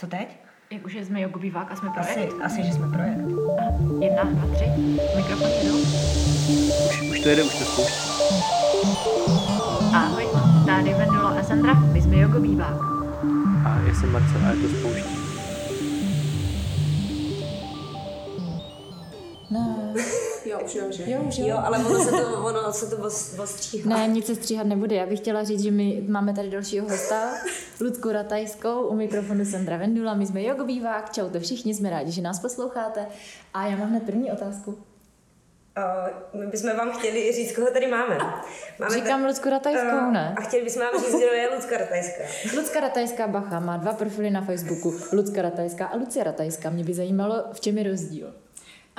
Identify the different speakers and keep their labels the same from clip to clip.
Speaker 1: Co teď?
Speaker 2: Jak už jsme jogobývák a jsme projekt?
Speaker 1: Asi, asi, že jsme projekt.
Speaker 2: Aha. Jedna, dva, tři. Mikrofon jedou.
Speaker 3: Už, už to jede, už to spouští.
Speaker 2: Ahoj, tady Vendula a Sandra, my jsme jogobývák.
Speaker 3: A já jsem Marcel a je to spouští.
Speaker 4: Ne,
Speaker 5: Jo, už jo, že?
Speaker 4: jo, už jo.
Speaker 1: Jo, ale ono se to, ono se to os- ostříhá.
Speaker 4: Ne, nic se stříhat nebude. Já bych chtěla říct, že my máme tady dalšího hosta, Ludku Ratajskou, u mikrofonu Sandra Vendula. My jsme jogobývák, čau to všichni, jsme rádi, že nás posloucháte. A já mám hned první otázku.
Speaker 1: Uh, my bychom vám chtěli říct, koho tady máme. máme
Speaker 4: Říkám Lucku Ratajskou, ne?
Speaker 1: A chtěli bychom vám říct, kdo je Lucka Ratajská.
Speaker 4: Lucka Ratajská Bacha má dva profily na Facebooku. Lucka Ratajská a Lucie Ratajská. Mě by zajímalo, v čem je rozdíl.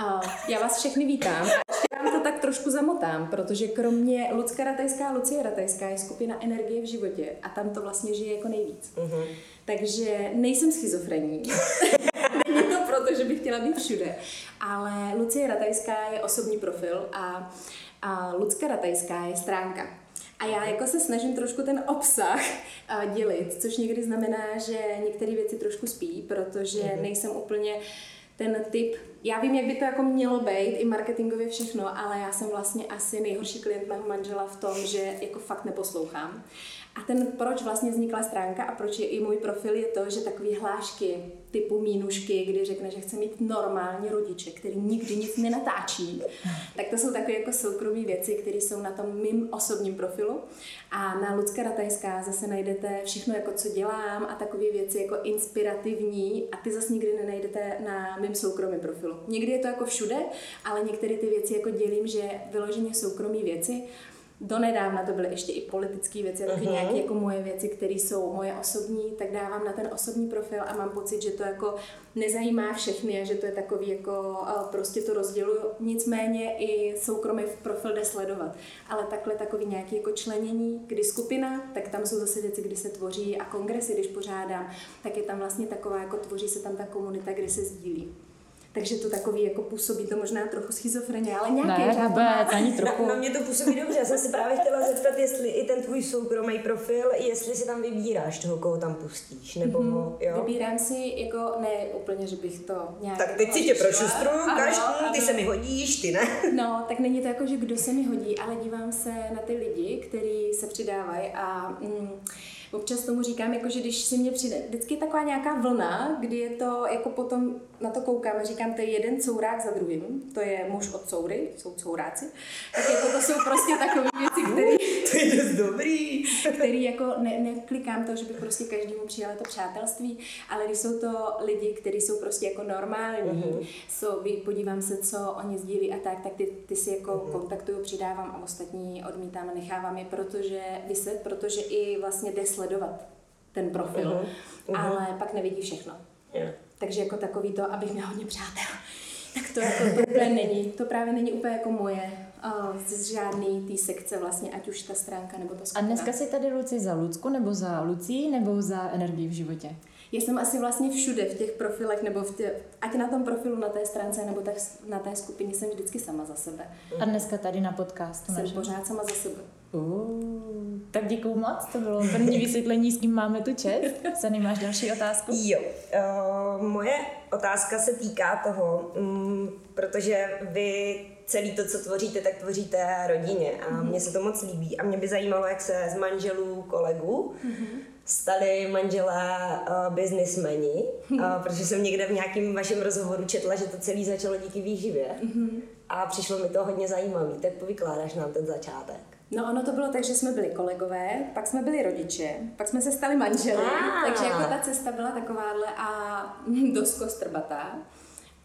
Speaker 5: A já vás všechny vítám. Ještě vám to tak trošku zamotám, protože kromě Lucka Ratajská a Lucie Ratajská je skupina Energie v životě a tam to vlastně žije jako nejvíc.
Speaker 1: Mhm.
Speaker 5: Takže nejsem schizofrenní. Není to proto, že bych chtěla být všude. Ale Lucie Ratajská je osobní profil a, a Lucka Ratajská je stránka. A já jako se snažím trošku ten obsah dělit, což někdy znamená, že některé věci trošku spí, protože nejsem úplně ten typ, já vím, jak by to jako mělo být, i marketingově všechno, ale já jsem vlastně asi nejhorší klient mého manžela v tom, že jako fakt neposlouchám. A ten, proč vlastně vznikla stránka a proč je i můj profil, je to, že takový hlášky typu mínušky, kdy řekne, že chce mít normální rodiče, který nikdy nic nenatáčí, tak to jsou takové jako soukromé věci, které jsou na tom mým osobním profilu. A na Lucka Ratajská zase najdete všechno, jako co dělám a takové věci jako inspirativní a ty zase nikdy nenajdete na mém soukromém profilu. Někdy je to jako všude, ale některé ty věci jako dělím, že vyloženě soukromé věci Donedávna to byly ještě i politické věci, taky
Speaker 1: Mhm.
Speaker 5: nějaké jako moje věci, které jsou moje osobní, tak dávám na ten osobní profil a mám pocit, že to jako nezajímá všechny a že to je takový jako a prostě to rozděluju. Nicméně i soukromý profil jde sledovat. Ale takhle takový nějaký jako členění, kdy skupina, tak tam jsou zase věci, kdy se tvoří a kongresy, když pořádám, tak je tam vlastně taková, jako tvoří se tam ta komunita, kde se sdílí. Takže to takový jako působí to možná trochu schizofreně, ale nějaký
Speaker 4: Ne,
Speaker 5: řád to má.
Speaker 4: vůbec, ani trochu.
Speaker 1: na mě to působí dobře. Já jsem se právě chtěla zeptat, jestli i ten tvůj soukromý profil, jestli si tam vybíráš toho, koho tam pustíš, nebo mm-hmm. jo.
Speaker 5: Vybírám si jako, ne úplně, že bych to nějak...
Speaker 1: Tak teď si tě prošustruju, ukáž,
Speaker 5: ano.
Speaker 1: ty se mi hodíš, ty ne.
Speaker 5: No, tak není to jako, že kdo se mi hodí, ale dívám se na ty lidi, kteří se přidávají a mm, občas tomu říkám, jako, že když si mě přijde, vždycky je taková nějaká vlna, kdy je to, jako potom na to koukám a říkám, to je jeden courák za druhým, to je muž od coury, jsou couráci, tak jako to jsou prostě takové věci, které
Speaker 1: To je dost dobrý.
Speaker 5: který jako ne, neklikám to, že bych prostě každému přijala to přátelství, ale když jsou to lidi, kteří jsou prostě jako normální, mm-hmm. jsou, podívám se, co oni sdílí a tak, tak ty, ty si jako mm-hmm. kontaktuju, přidávám a ostatní odmítám a nechávám je, protože vyset, protože i vlastně jde sledovat ten profil, mm-hmm. ale pak nevidí všechno.
Speaker 1: Jo.
Speaker 5: Takže jako takový to, abych měla hodně přátel. Tak to jako to úplně není. To právě není úplně jako moje. Uh, z žádný té sekce vlastně, ať už ta stránka nebo ta
Speaker 4: A
Speaker 5: skupina.
Speaker 4: dneska si tady Luci za Lucku, nebo za Lucí, nebo za energii v životě?
Speaker 5: Já jsem asi vlastně všude v těch profilech, nebo v tě, ať na tom profilu, na té stránce, nebo tak na té skupině jsem vždycky sama za sebe.
Speaker 4: A dneska tady na podcastu.
Speaker 5: Jsem
Speaker 4: našem.
Speaker 5: pořád sama za sebe.
Speaker 4: Uh, tak děkuju moc, to bylo první vysvětlení, s kým máme tu čest. Sany, máš další otázku?
Speaker 1: Jo, uh, moje otázka se týká toho, mm, protože vy celý to, co tvoříte, tak tvoříte rodině a mně se to moc líbí. A mě by zajímalo, jak se z manželů kolegů stali manželé uh, biznismeni, uh, protože jsem někde v nějakém vašem rozhovoru četla, že to celé začalo díky výživě. A přišlo mi to hodně zajímavé, tak povykládáš nám ten začátek.
Speaker 5: No ono to bylo tak, že jsme byli kolegové, pak jsme byli rodiče, pak jsme se stali manželi,
Speaker 1: Ah.
Speaker 5: takže jako ta cesta byla takováhle a dost kostrbatá.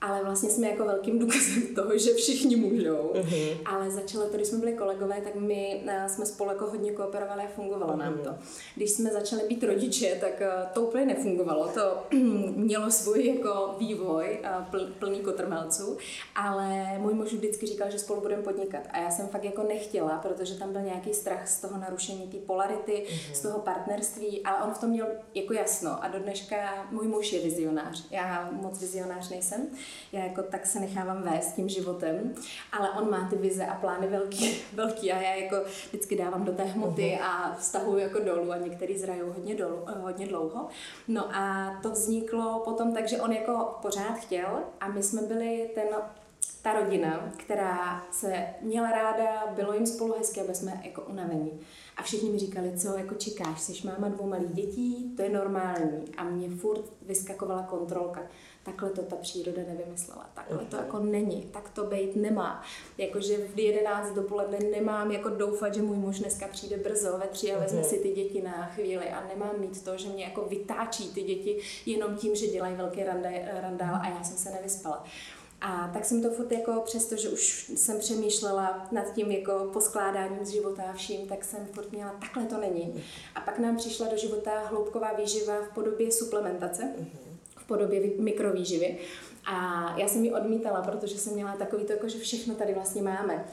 Speaker 5: Ale vlastně jsme jako velkým důkazem toho, že všichni můžou. Uh-huh. Ale začalo to, když jsme byli kolegové, tak my eh, jsme spolu jako hodně kooperovali a fungovalo uh-huh. nám to. Když jsme začali být rodiče, tak eh, to úplně nefungovalo. To mělo svůj jako vývoj eh, pl- plný kotrmelců, ale můj muž vždycky říkal, že spolu budeme podnikat. A já jsem fakt jako nechtěla, protože tam byl nějaký strach z toho narušení té polarity, uh-huh. z toho partnerství, ale on v tom měl jako jasno. A do dneška můj muž je vizionář. Já moc vizionář nejsem. Já jako tak se nechávám vést tím životem, ale on má ty vize a plány velký, velký a já jako vždycky dávám do té hmoty a vztahuju jako dolů a některý zrajou hodně, dolů, eh, hodně dlouho. No a to vzniklo potom tak, že on jako pořád chtěl a my jsme byli ten ta rodina, která se měla ráda, bylo jim spolu hezké, aby jsme jako unavení. A všichni mi říkali, co jako čekáš, jsi máma dvou malých dětí, to je normální. A mě furt vyskakovala kontrolka. Takhle to ta příroda nevymyslela, takhle to jako není, tak to být nemá. Jakože v 11 dopoledne nemám jako doufat, že můj muž dneska přijde brzo ve tři a vezme si ty děti na chvíli. A nemám mít to, že mě jako vytáčí ty děti jenom tím, že dělají velký randál a já jsem se nevyspala. A tak jsem to furt jako, přesto, že už jsem přemýšlela nad tím jako poskládáním z života a vším, tak jsem furt měla, takhle to není. A pak nám přišla do života hloubková výživa v podobě suplementace, v podobě mikrovýživy. A já jsem ji odmítala, protože jsem měla takový to, jako, že všechno tady vlastně máme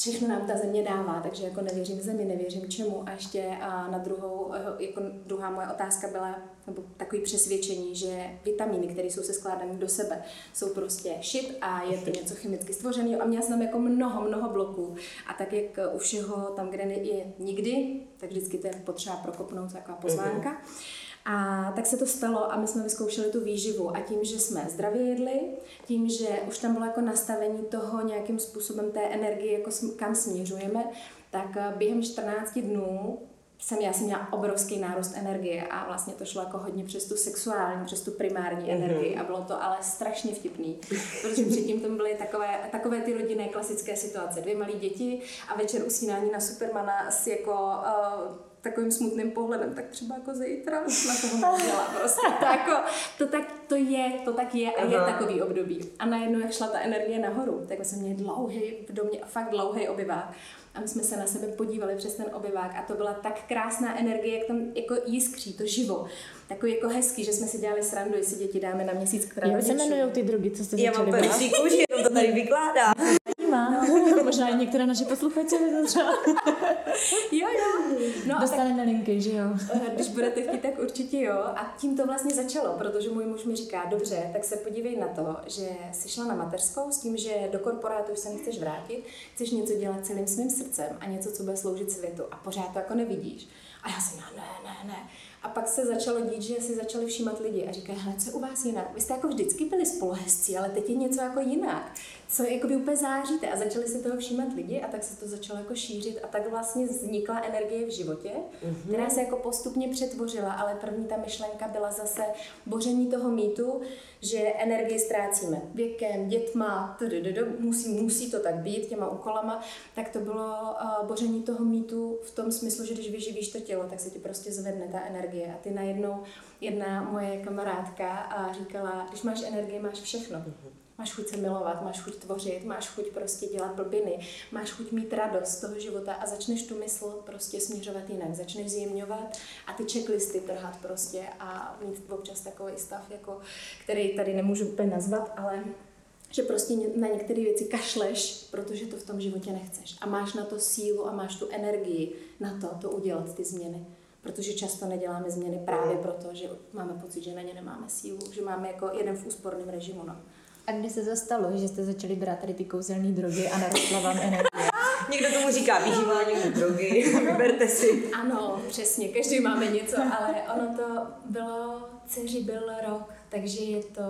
Speaker 5: všechno nám ta země dává, takže jako nevěřím zemi, nevěřím čemu. A ještě a na druhou, eh, jako druhá moje otázka byla, nebo takový přesvědčení, že vitamíny, které jsou se skládané do sebe, jsou prostě šit a je to něco chemicky stvořeného. A měla jsem jako mnoho, mnoho bloků. A tak jak u všeho tam, kde je nikdy, tak vždycky to je potřeba prokopnout taková pozvánka. Mm-hmm. A tak se to stalo a my jsme vyzkoušeli tu výživu a tím, že jsme zdravě jedli, tím, že už tam bylo jako nastavení toho nějakým způsobem té energie, jako kam směřujeme, tak eh, během 14 dnů jsem, já jsem měla obrovský nárůst energie a vlastně to šlo jako hodně přes tu sexuální, přes tu primární mm-hmm. energii a bylo to ale strašně vtipný, protože předtím tam byly takové, takové ty rodinné klasické situace. Dvě malé děti a večer usínání na Supermana s jako uh, takovým smutným pohledem, tak třeba jako zítra na toho nedělá prostě. To, jako, to, tak, to je, to tak je a je takový období. A najednou, jak šla ta energie nahoru, tak jsme měli dlouhý, v domě fakt dlouhý obyvák. A my jsme se na sebe podívali přes ten obyvák a to byla tak krásná energie, jak tam jako jiskří, to živo. Takový jako hezký, že jsme si dělali srandu, jestli děti dáme na měsíc k
Speaker 4: Jak se jmenují ty drogy, co jste
Speaker 1: Já mám kůži, jenom to tady vykládá.
Speaker 4: No. Možná i některé naše posluchače třeba.
Speaker 5: jo, jo.
Speaker 4: No Dostaneme tak, linky, že jo?
Speaker 5: Když budete chtít, tak určitě jo. A tím to vlastně začalo, protože můj muž mi říká, dobře, tak se podívej na to, že jsi šla na mateřskou s tím, že do korporátu už se nechceš vrátit, chceš něco dělat celým svým srdcem a něco, co bude sloužit světu a pořád to jako nevidíš. A já jsem, ne, ne, ne. A pak se začalo dít, že si začali všímat lidi a říkají, hele, co u vás jinak? Vy jste jako vždycky byli spoluhezcí, ale teď je něco jako jinak. Co jako by úplně záříte? A začali se toho všímat lidi a tak se to začalo jako šířit a tak vlastně vznikla energie v životě, mm-hmm. která se jako postupně přetvořila, ale první ta myšlenka byla zase boření toho mýtu, že energii ztrácíme věkem, dětma, musí, musí to tak být těma úkolama, tak to bylo uh, boření toho mýtu v tom smyslu, že když vyživíš to tělo, tak se ti prostě zvedne ta energie a ty najednou jedna moje kamarádka a říkala, když máš energii, máš všechno. Máš chuť se milovat, máš chuť tvořit, máš chuť prostě dělat blbiny, máš chuť mít radost z toho života a začneš tu mysl prostě směřovat jinak, začneš zjemňovat a ty checklisty trhat prostě a mít občas takový stav, jako, který tady nemůžu úplně nazvat, ale že prostě na některé věci kašleš, protože to v tom životě nechceš. A máš na to sílu a máš tu energii na to, to udělat ty změny protože často neděláme změny právě proto, že máme pocit, že na ně nemáme sílu, že máme jako jeden v úsporném režimu. No.
Speaker 4: A kdy se zastalo, že jste začali brát tady ty kouzelné drogy a narostla vám energie?
Speaker 1: Někdo tomu říká vyžívání drogy, vyberte si.
Speaker 5: Ano, přesně, každý máme něco, ale ono to bylo, dceři byl rok, takže je to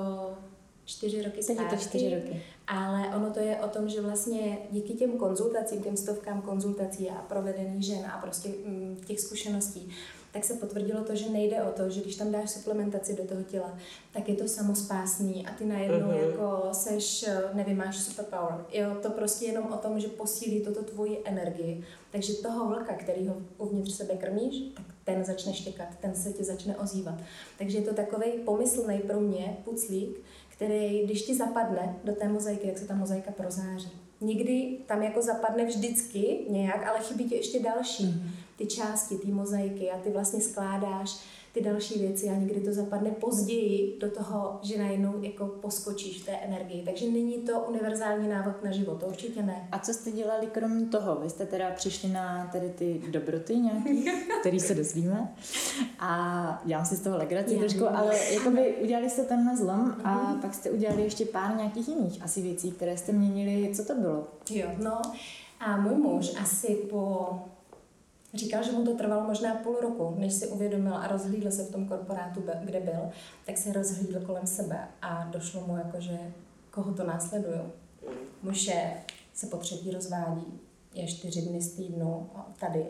Speaker 5: čtyři roky zpátky.
Speaker 4: je to čtyři roky.
Speaker 5: Ale ono to je o tom, že vlastně díky těm konzultacím, těm stovkám konzultací a provedených žen a prostě mm, těch zkušeností, tak se potvrdilo to, že nejde o to, že když tam dáš suplementaci do toho těla, tak je to samospásný a ty najednou uh-huh. jako seš, nevím, máš superpower. Jo, to prostě jenom o tom, že posílí toto tvoji energii. Takže toho vlka, který ho uvnitř sebe krmíš, tak ten začne štěkat, ten se ti začne ozývat. Takže je to takový pomyslný pro mě puclík, který, když ti zapadne do té mozaiky, jak se ta mozaika prozáří. Nikdy tam jako zapadne vždycky nějak, ale chybí ti ještě další. Mm-hmm ty části, ty mozaiky a ty vlastně skládáš ty další věci a někdy to zapadne později do toho, že najednou jako poskočíš v té energii. Takže není to univerzální návod na život, to určitě ne.
Speaker 4: A co jste dělali krom toho? Vy jste teda přišli na tady ty dobroty nějaký, který se dozvíme. A dělám si z toho legraci
Speaker 5: Já
Speaker 4: trošku, ale jakoby udělali jste tenhle zlom a pak jste udělali ještě pár nějakých jiných asi věcí, které jste měnili. Co to bylo?
Speaker 5: Jo, no a můj muž asi po Říkal, že mu to trvalo možná půl roku, než si uvědomil a rozhlídl se v tom korporátu, kde byl, tak se rozhlídl kolem sebe a došlo mu jako, že koho to následují. Můj šéf se po třetí rozvádí, je čtyři dny z týdnu tady,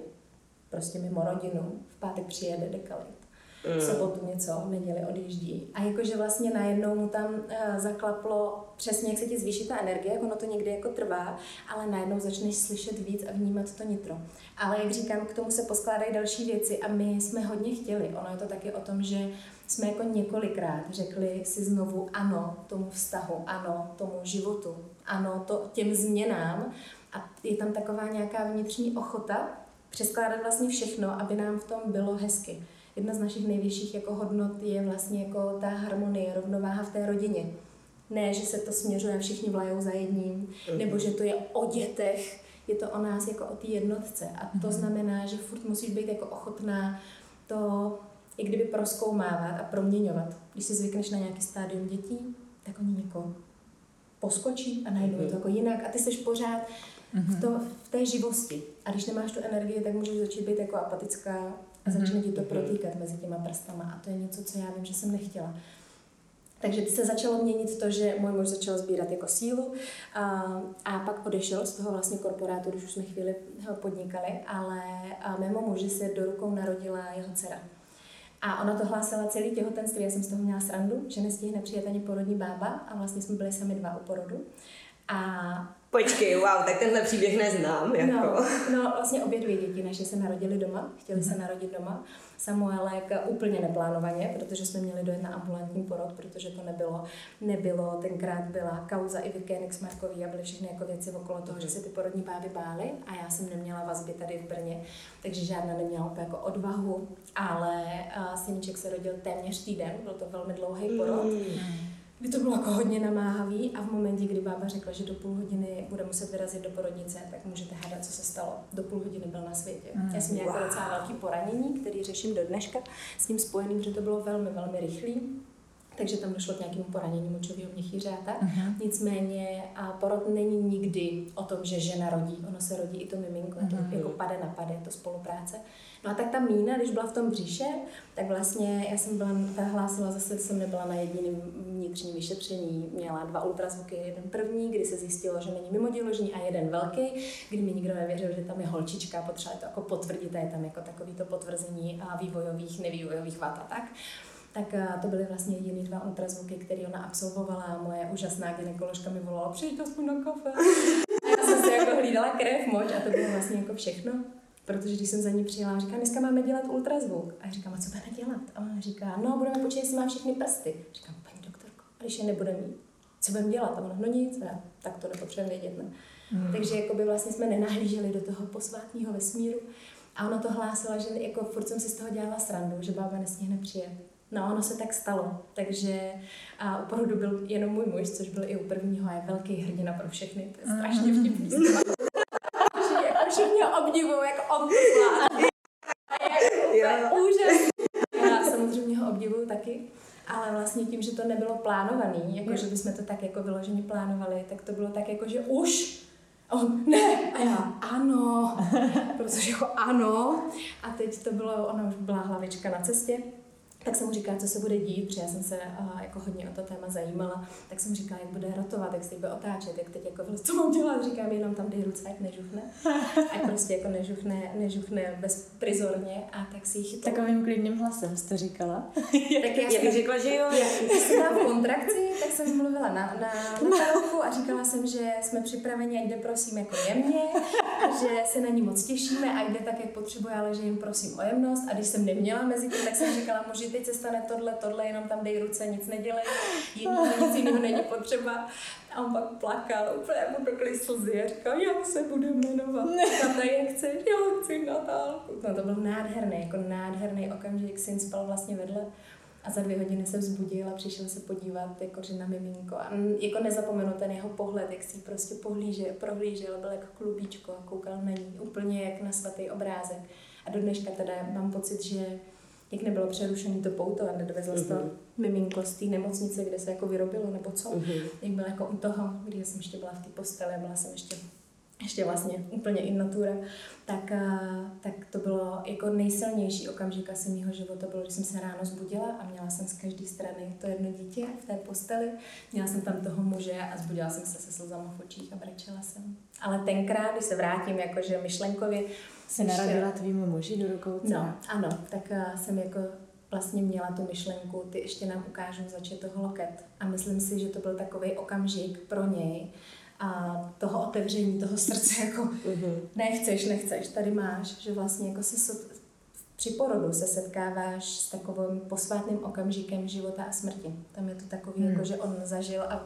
Speaker 5: prostě mimo rodinu, v pátek přijede dekalit. V sobotu něco, v neděli odjíždí. A jakože vlastně najednou mu tam uh, zaklaplo přesně, jak se ti zvýší ta energie, jak ono to někdy jako trvá, ale najednou začneš slyšet víc a vnímat to nitro. Ale jak říkám, k tomu se poskládají další věci a my jsme hodně chtěli. Ono je to taky o tom, že jsme jako několikrát řekli si znovu ano tomu vztahu, ano tomu životu, ano to, těm změnám a je tam taková nějaká vnitřní ochota přeskládat vlastně všechno, aby nám v tom bylo hezky. Jedna z našich nejvyšších jako hodnot je vlastně jako ta harmonie, rovnováha v té rodině. Ne, že se to směřuje všichni vlajou za jedním, nebo že to je o dětech, je to o nás jako o té jednotce. A to znamená, že furt musíš být jako ochotná to i kdyby proskoumávat a proměňovat. Když si zvykneš na nějaký stádium dětí, tak oni někoho poskočí a najednou je to jako jinak a ty jsi pořád v, to, v té živosti. A když nemáš tu energii, tak můžeš začít být jako apatická a začne ti to protýkat mezi těma prstama. A to je něco, co já vím, že jsem nechtěla. Takže se začalo měnit to, že můj muž začal sbírat jako sílu a, a pak odešel z toho vlastně korporátu, když už jsme chvíli ho podnikali, ale mému muži se do rukou narodila jeho dcera. A ona to hlásila celý těhotenství, já jsem z toho měla srandu, že nestihne přijet ani porodní bába a vlastně jsme byli sami dva u porodu. A
Speaker 1: Počkej, wow, tak tenhle příběh neznám. Jako.
Speaker 5: No, no, vlastně obě dvě děti naše se narodily doma, chtěli se narodit doma. Samuelek úplně neplánovaně, protože jsme měli dojet na ambulantní porod, protože to nebylo, nebylo, tenkrát byla kauza i Koenig Markový a byly všechny jako věci okolo toho, že se ty porodní báby bály a já jsem neměla vazby tady v Brně, takže žádná neměla úplně jako odvahu, ale uh, syníček se rodil téměř týden, byl to velmi dlouhý porod. Kdy to bylo jako hodně namáhavý a v momentě, kdy bába řekla, že do půl hodiny bude muset vyrazit do porodnice, tak můžete hádat, co se stalo. Do půl hodiny byl na světě. Mm. Já jsem měla wow. jako docela velký poranění, který řeším do dneška, s tím spojeným, že to bylo velmi, velmi rychlý. Takže tam došlo k nějakému poranění močového měchýře a tak. Uh-huh. Nicméně a porod není nikdy o tom, že žena rodí. Ono se rodí i to miminko, je to uh-huh. jako pade na pade, to spolupráce. No a tak ta Mína, když byla v tom bříše, tak vlastně já jsem byla, ta hlásila zase, jsem nebyla na jediném vnitřním vyšetření, měla dva ultrazvuky, jeden první, kdy se zjistilo, že není mimoděložní a jeden velký, kdy mi nikdo nevěřil, že tam je holčička, potřeba to jako potvrdit a je tam jako takový to potvrzení a vývojových, nevývojových vat a tak tak to byly vlastně jediný dva ultrazvuky, které ona absolvovala a moje úžasná gynekoložka mi volala, přijď aspoň na kafe. A já jsem si jako hlídala krev, moč a to bylo vlastně jako všechno. Protože když jsem za ní přijela, říká, dneska máme dělat ultrazvuk. A já říkám, a co budeme dělat? A ona říká, no budeme počítat, jestli má všechny prsty. Říkám, paní doktorko, a když je nebude mít, co budeme dělat? A ona, no nic, já, tak to nepotřebujeme vědět. Ne? Hmm. Takže jako by vlastně jsme nenahlíželi do toho posvátního vesmíru. A ona to hlásila, že jako furt jsem si z toho dělala srandu, že bába nestihne přijet. No, ono se tak stalo, takže a u porodu byl jenom můj muž, což byl i u prvního a je velký hrdina pro všechny, to je strašně vtipný. že jako všichni ho obdivují, jak on to zvládl. Je úžasný. Já samozřejmě ho obdivuju taky, ale vlastně tím, že to nebylo plánovaný, jako že bychom to tak jako vyloženě plánovali, tak to bylo tak jako, že už on, ne, a já, ano, protože jako ano. A teď to bylo, ona už byla hlavička na cestě, tak jsem mu říkala, co se bude dít, protože já jsem se uh, jako hodně o to téma zajímala, tak jsem mu říkala, jak bude rotovat, jak se bude otáčet, jak teď jako, co mám dělat, říkám, jenom tam dej ruce, ať nežuchne, ať prostě jako nežuchne, nežuchne bezprizorně a tak si ji chytla.
Speaker 4: Takovým klidným hlasem jste říkala.
Speaker 1: tak já, já bych řekla, že jo.
Speaker 5: Když jsem v kontrakci, tak jsem mluvila na, na, na a říkala jsem, že jsme připraveni, ať jde prosím jako jemně, že se na ní moc těšíme a jde tak, jak potřebuje, ale že jim prosím o jemnost a když jsem neměla mezi tím, tak jsem říkala, může teď se stane tohle, tohle, jenom tam dej ruce, nic nedělej, jiný, nic jiného není potřeba. A on pak plakal, úplně mu dokly slzy a říkal, jak se bude jmenovat? Tata, jak chceš? Já chci Natálku. No to byl nádherný, jako nádherný okamžik, syn spal vlastně vedle a za dvě hodiny se vzbudil a přišel se podívat jako, že na miminko. A jako nezapomenu ten jeho pohled, jak si prostě pohlížel, prohlížel, byl jako klubíčko a koukal na ní, úplně jak na svatý obrázek. A do dneška teda mám pocit, že jak nebylo přerušené to pouto a nedovezl mm-hmm. to
Speaker 1: Mhm.
Speaker 5: miminko z té nemocnice, kde se jako vyrobilo nebo co,
Speaker 1: Mhm.
Speaker 5: mm-hmm. jak byl jako u toho, když jsem ještě byla v té posteli byla jsem ještě ještě vlastně úplně in natura, tak, a, tak to bylo jako nejsilnější okamžik asi mýho života, bylo, když jsem se ráno zbudila a měla jsem z každé strany to jedno dítě v té posteli, měla jsem tam toho muže a zbudila jsem se se slzama v očích a brečela jsem. Ale tenkrát, když se vrátím jakože myšlenkově,
Speaker 4: Se
Speaker 5: ještě-
Speaker 4: narodila tvýmu muži do rukou.
Speaker 5: No, ano, tak a, jsem jako vlastně měla tu myšlenku, ty ještě nám ukážu začít toho loket. A myslím si, že to byl takový okamžik pro něj a toho otevření, toho srdce, jako
Speaker 1: Mhm.
Speaker 5: nechceš, nechceš, tady máš, že vlastně jako se při porodu se setkáváš s takovým posvátným okamžikem života a smrti. Tam je to takový,
Speaker 4: Hmm.
Speaker 5: jako že on zažil a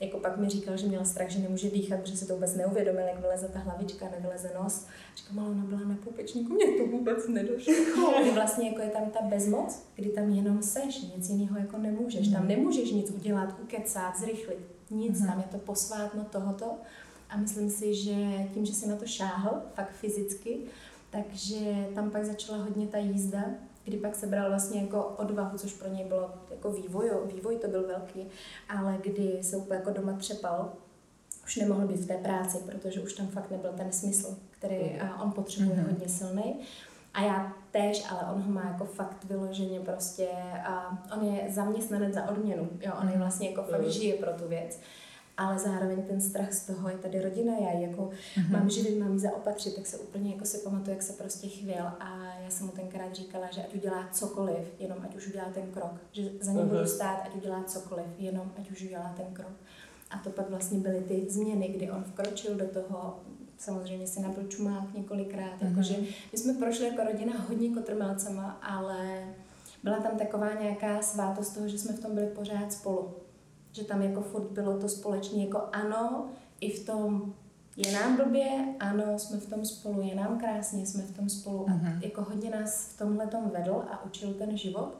Speaker 5: jako pak mi říkal, že měl strach, že nemůže dýchat, protože si to vůbec neuvědomil, jak vyleze ta hlavička, nevyleze nos. Říkám, ale ona byla na půpečníku, mě to vůbec nedošlo. Vlastně jako je tam ta bezmoc, kdy tam jenom seš, nic jiného jako nemůžeš. Tam nemůžeš nic udělat, ukecat, zrychlit, nic, tam je to posvátno tohoto. A myslím si, že tím, že si na to šáhl, fakt fyzicky, takže tam pak začala hodně ta jízda, kdy pak se bral vlastně jako odvahu, což pro něj bylo jako vývoj, vývoj to byl velký, ale kdy se úplně jako doma třepal, už nemohl být v té práci, protože už tam fakt nebyl ten smysl, který a on potřebuje
Speaker 4: Mhm.
Speaker 5: hodně silný. A já též, ale on ho má jako fakt vyloženě prostě, a on je zaměstnanec za odměnu, jo, on je vlastně jako fakt
Speaker 1: Mhm.
Speaker 5: žije pro tu věc. Ale zároveň ten strach z toho je tady rodina, já jako mám živit, mám ji zaopatřit, tak se úplně jako si pamatuju, jak se prostě chvěl a já jsem mu tenkrát říkala, že ať udělá cokoliv, jenom ať už udělá ten krok, že za ním
Speaker 1: Mhm.
Speaker 5: budu stát, ať udělá cokoliv, jenom ať už udělá ten krok. A to pak vlastně byly ty změny, kdy on vkročil do toho, samozřejmě si nabil čumák několikrát,
Speaker 4: Mhm.
Speaker 5: jakože my jsme prošli jako rodina hodně kotrmelcema, ale byla tam taková nějaká svátost toho, že jsme v tom byli pořád spolu. Že tam jako furt bylo to společné, jako ano, i v tom je nám blbě, ano, jsme v tom spolu, je nám krásně, jsme v tom spolu. A
Speaker 4: Mhm.
Speaker 5: jako hodně nás v tomhle tom vedl a učil ten život.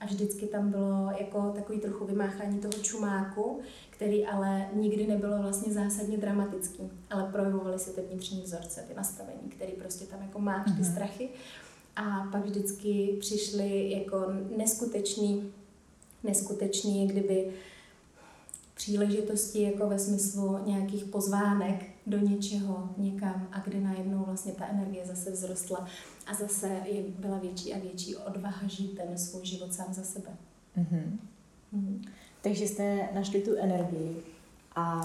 Speaker 5: A vždycky tam bylo jako takový trochu vymáchání toho čumáku, který ale nikdy nebylo vlastně zásadně dramatický, ale projevovaly se ty vnitřní vzorce, ty nastavení, který prostě tam jako máš, ty
Speaker 4: Mhm.
Speaker 5: strachy. A pak vždycky přišly jako neskutečný, neskutečný, kdyby příležitosti jako ve smyslu nějakých pozvánek do něčeho, někam a kde najednou vlastně ta energie zase vzrostla a zase je, byla větší a větší odvaha žít ten svůj život sám za sebe.
Speaker 4: Mhm.
Speaker 5: Mhm.
Speaker 4: Takže jste našli tu energii a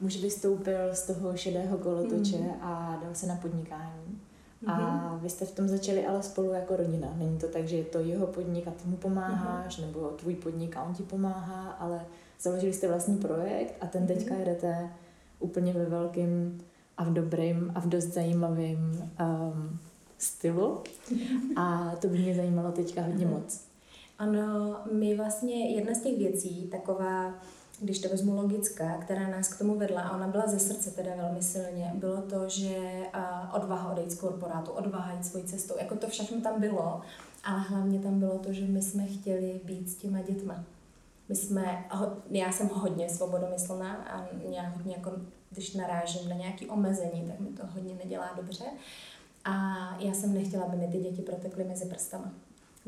Speaker 4: muž vystoupil z toho šedého kolotoče
Speaker 5: Mhm.
Speaker 4: a dal se na podnikání.
Speaker 5: Mhm.
Speaker 4: A vy jste v tom začali ale spolu jako rodina. Není to tak, že je to jeho podnik a ty mu pomáháš,
Speaker 5: Mhm.
Speaker 4: nebo tvůj podnik a on ti pomáhá, ale založili jste vlastní projekt a ten teďka
Speaker 5: Mhm.
Speaker 4: jedete úplně ve velkým a v dobrým a v dost zajímavým um, stylu. A to by mě zajímalo teďka hodně moc.
Speaker 5: Ano, my vlastně jedna z těch věcí, taková, když to vezmu logická, která nás k tomu vedla, a ona byla ze srdce teda velmi silně, bylo to, že odvaha odejít z korporátu, odvaha jít svojí cestou, jako to všechno tam bylo, ale hlavně tam bylo to, že my jsme chtěli být s těma dětma. My jsme, já jsem hodně svobodomyslná a já hodně jako, když narážím na nějaké omezení, tak mi to hodně nedělá dobře. A já jsem nechtěla, aby mi ty děti protekly mezi prstama.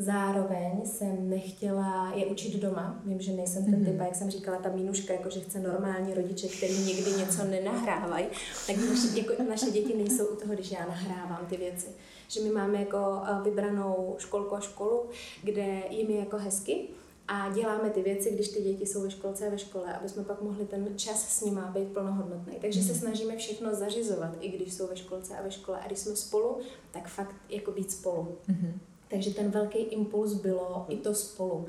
Speaker 5: Zároveň jsem nechtěla je učit doma. Vím, že nejsem ten
Speaker 4: Mhm.
Speaker 5: typ, jak jsem říkala, ta mínuška, jako že chce normální rodiče, který nikdy něco nenahrávají, tak naše, jako, naše děti nejsou u toho, když já nahrávám ty věci. Že my máme jako eh, vybranou školku a školu, kde jim je jako hezky, a děláme ty věci, když ty děti jsou ve školce a ve škole, aby jsme pak mohli ten čas s nimi být plnohodnotný. Takže se snažíme všechno zařizovat, i když jsou ve školce a ve škole. A když jsme spolu, tak fakt jako být spolu.
Speaker 4: Mhm.
Speaker 5: Takže ten velký impuls bylo i to spolu.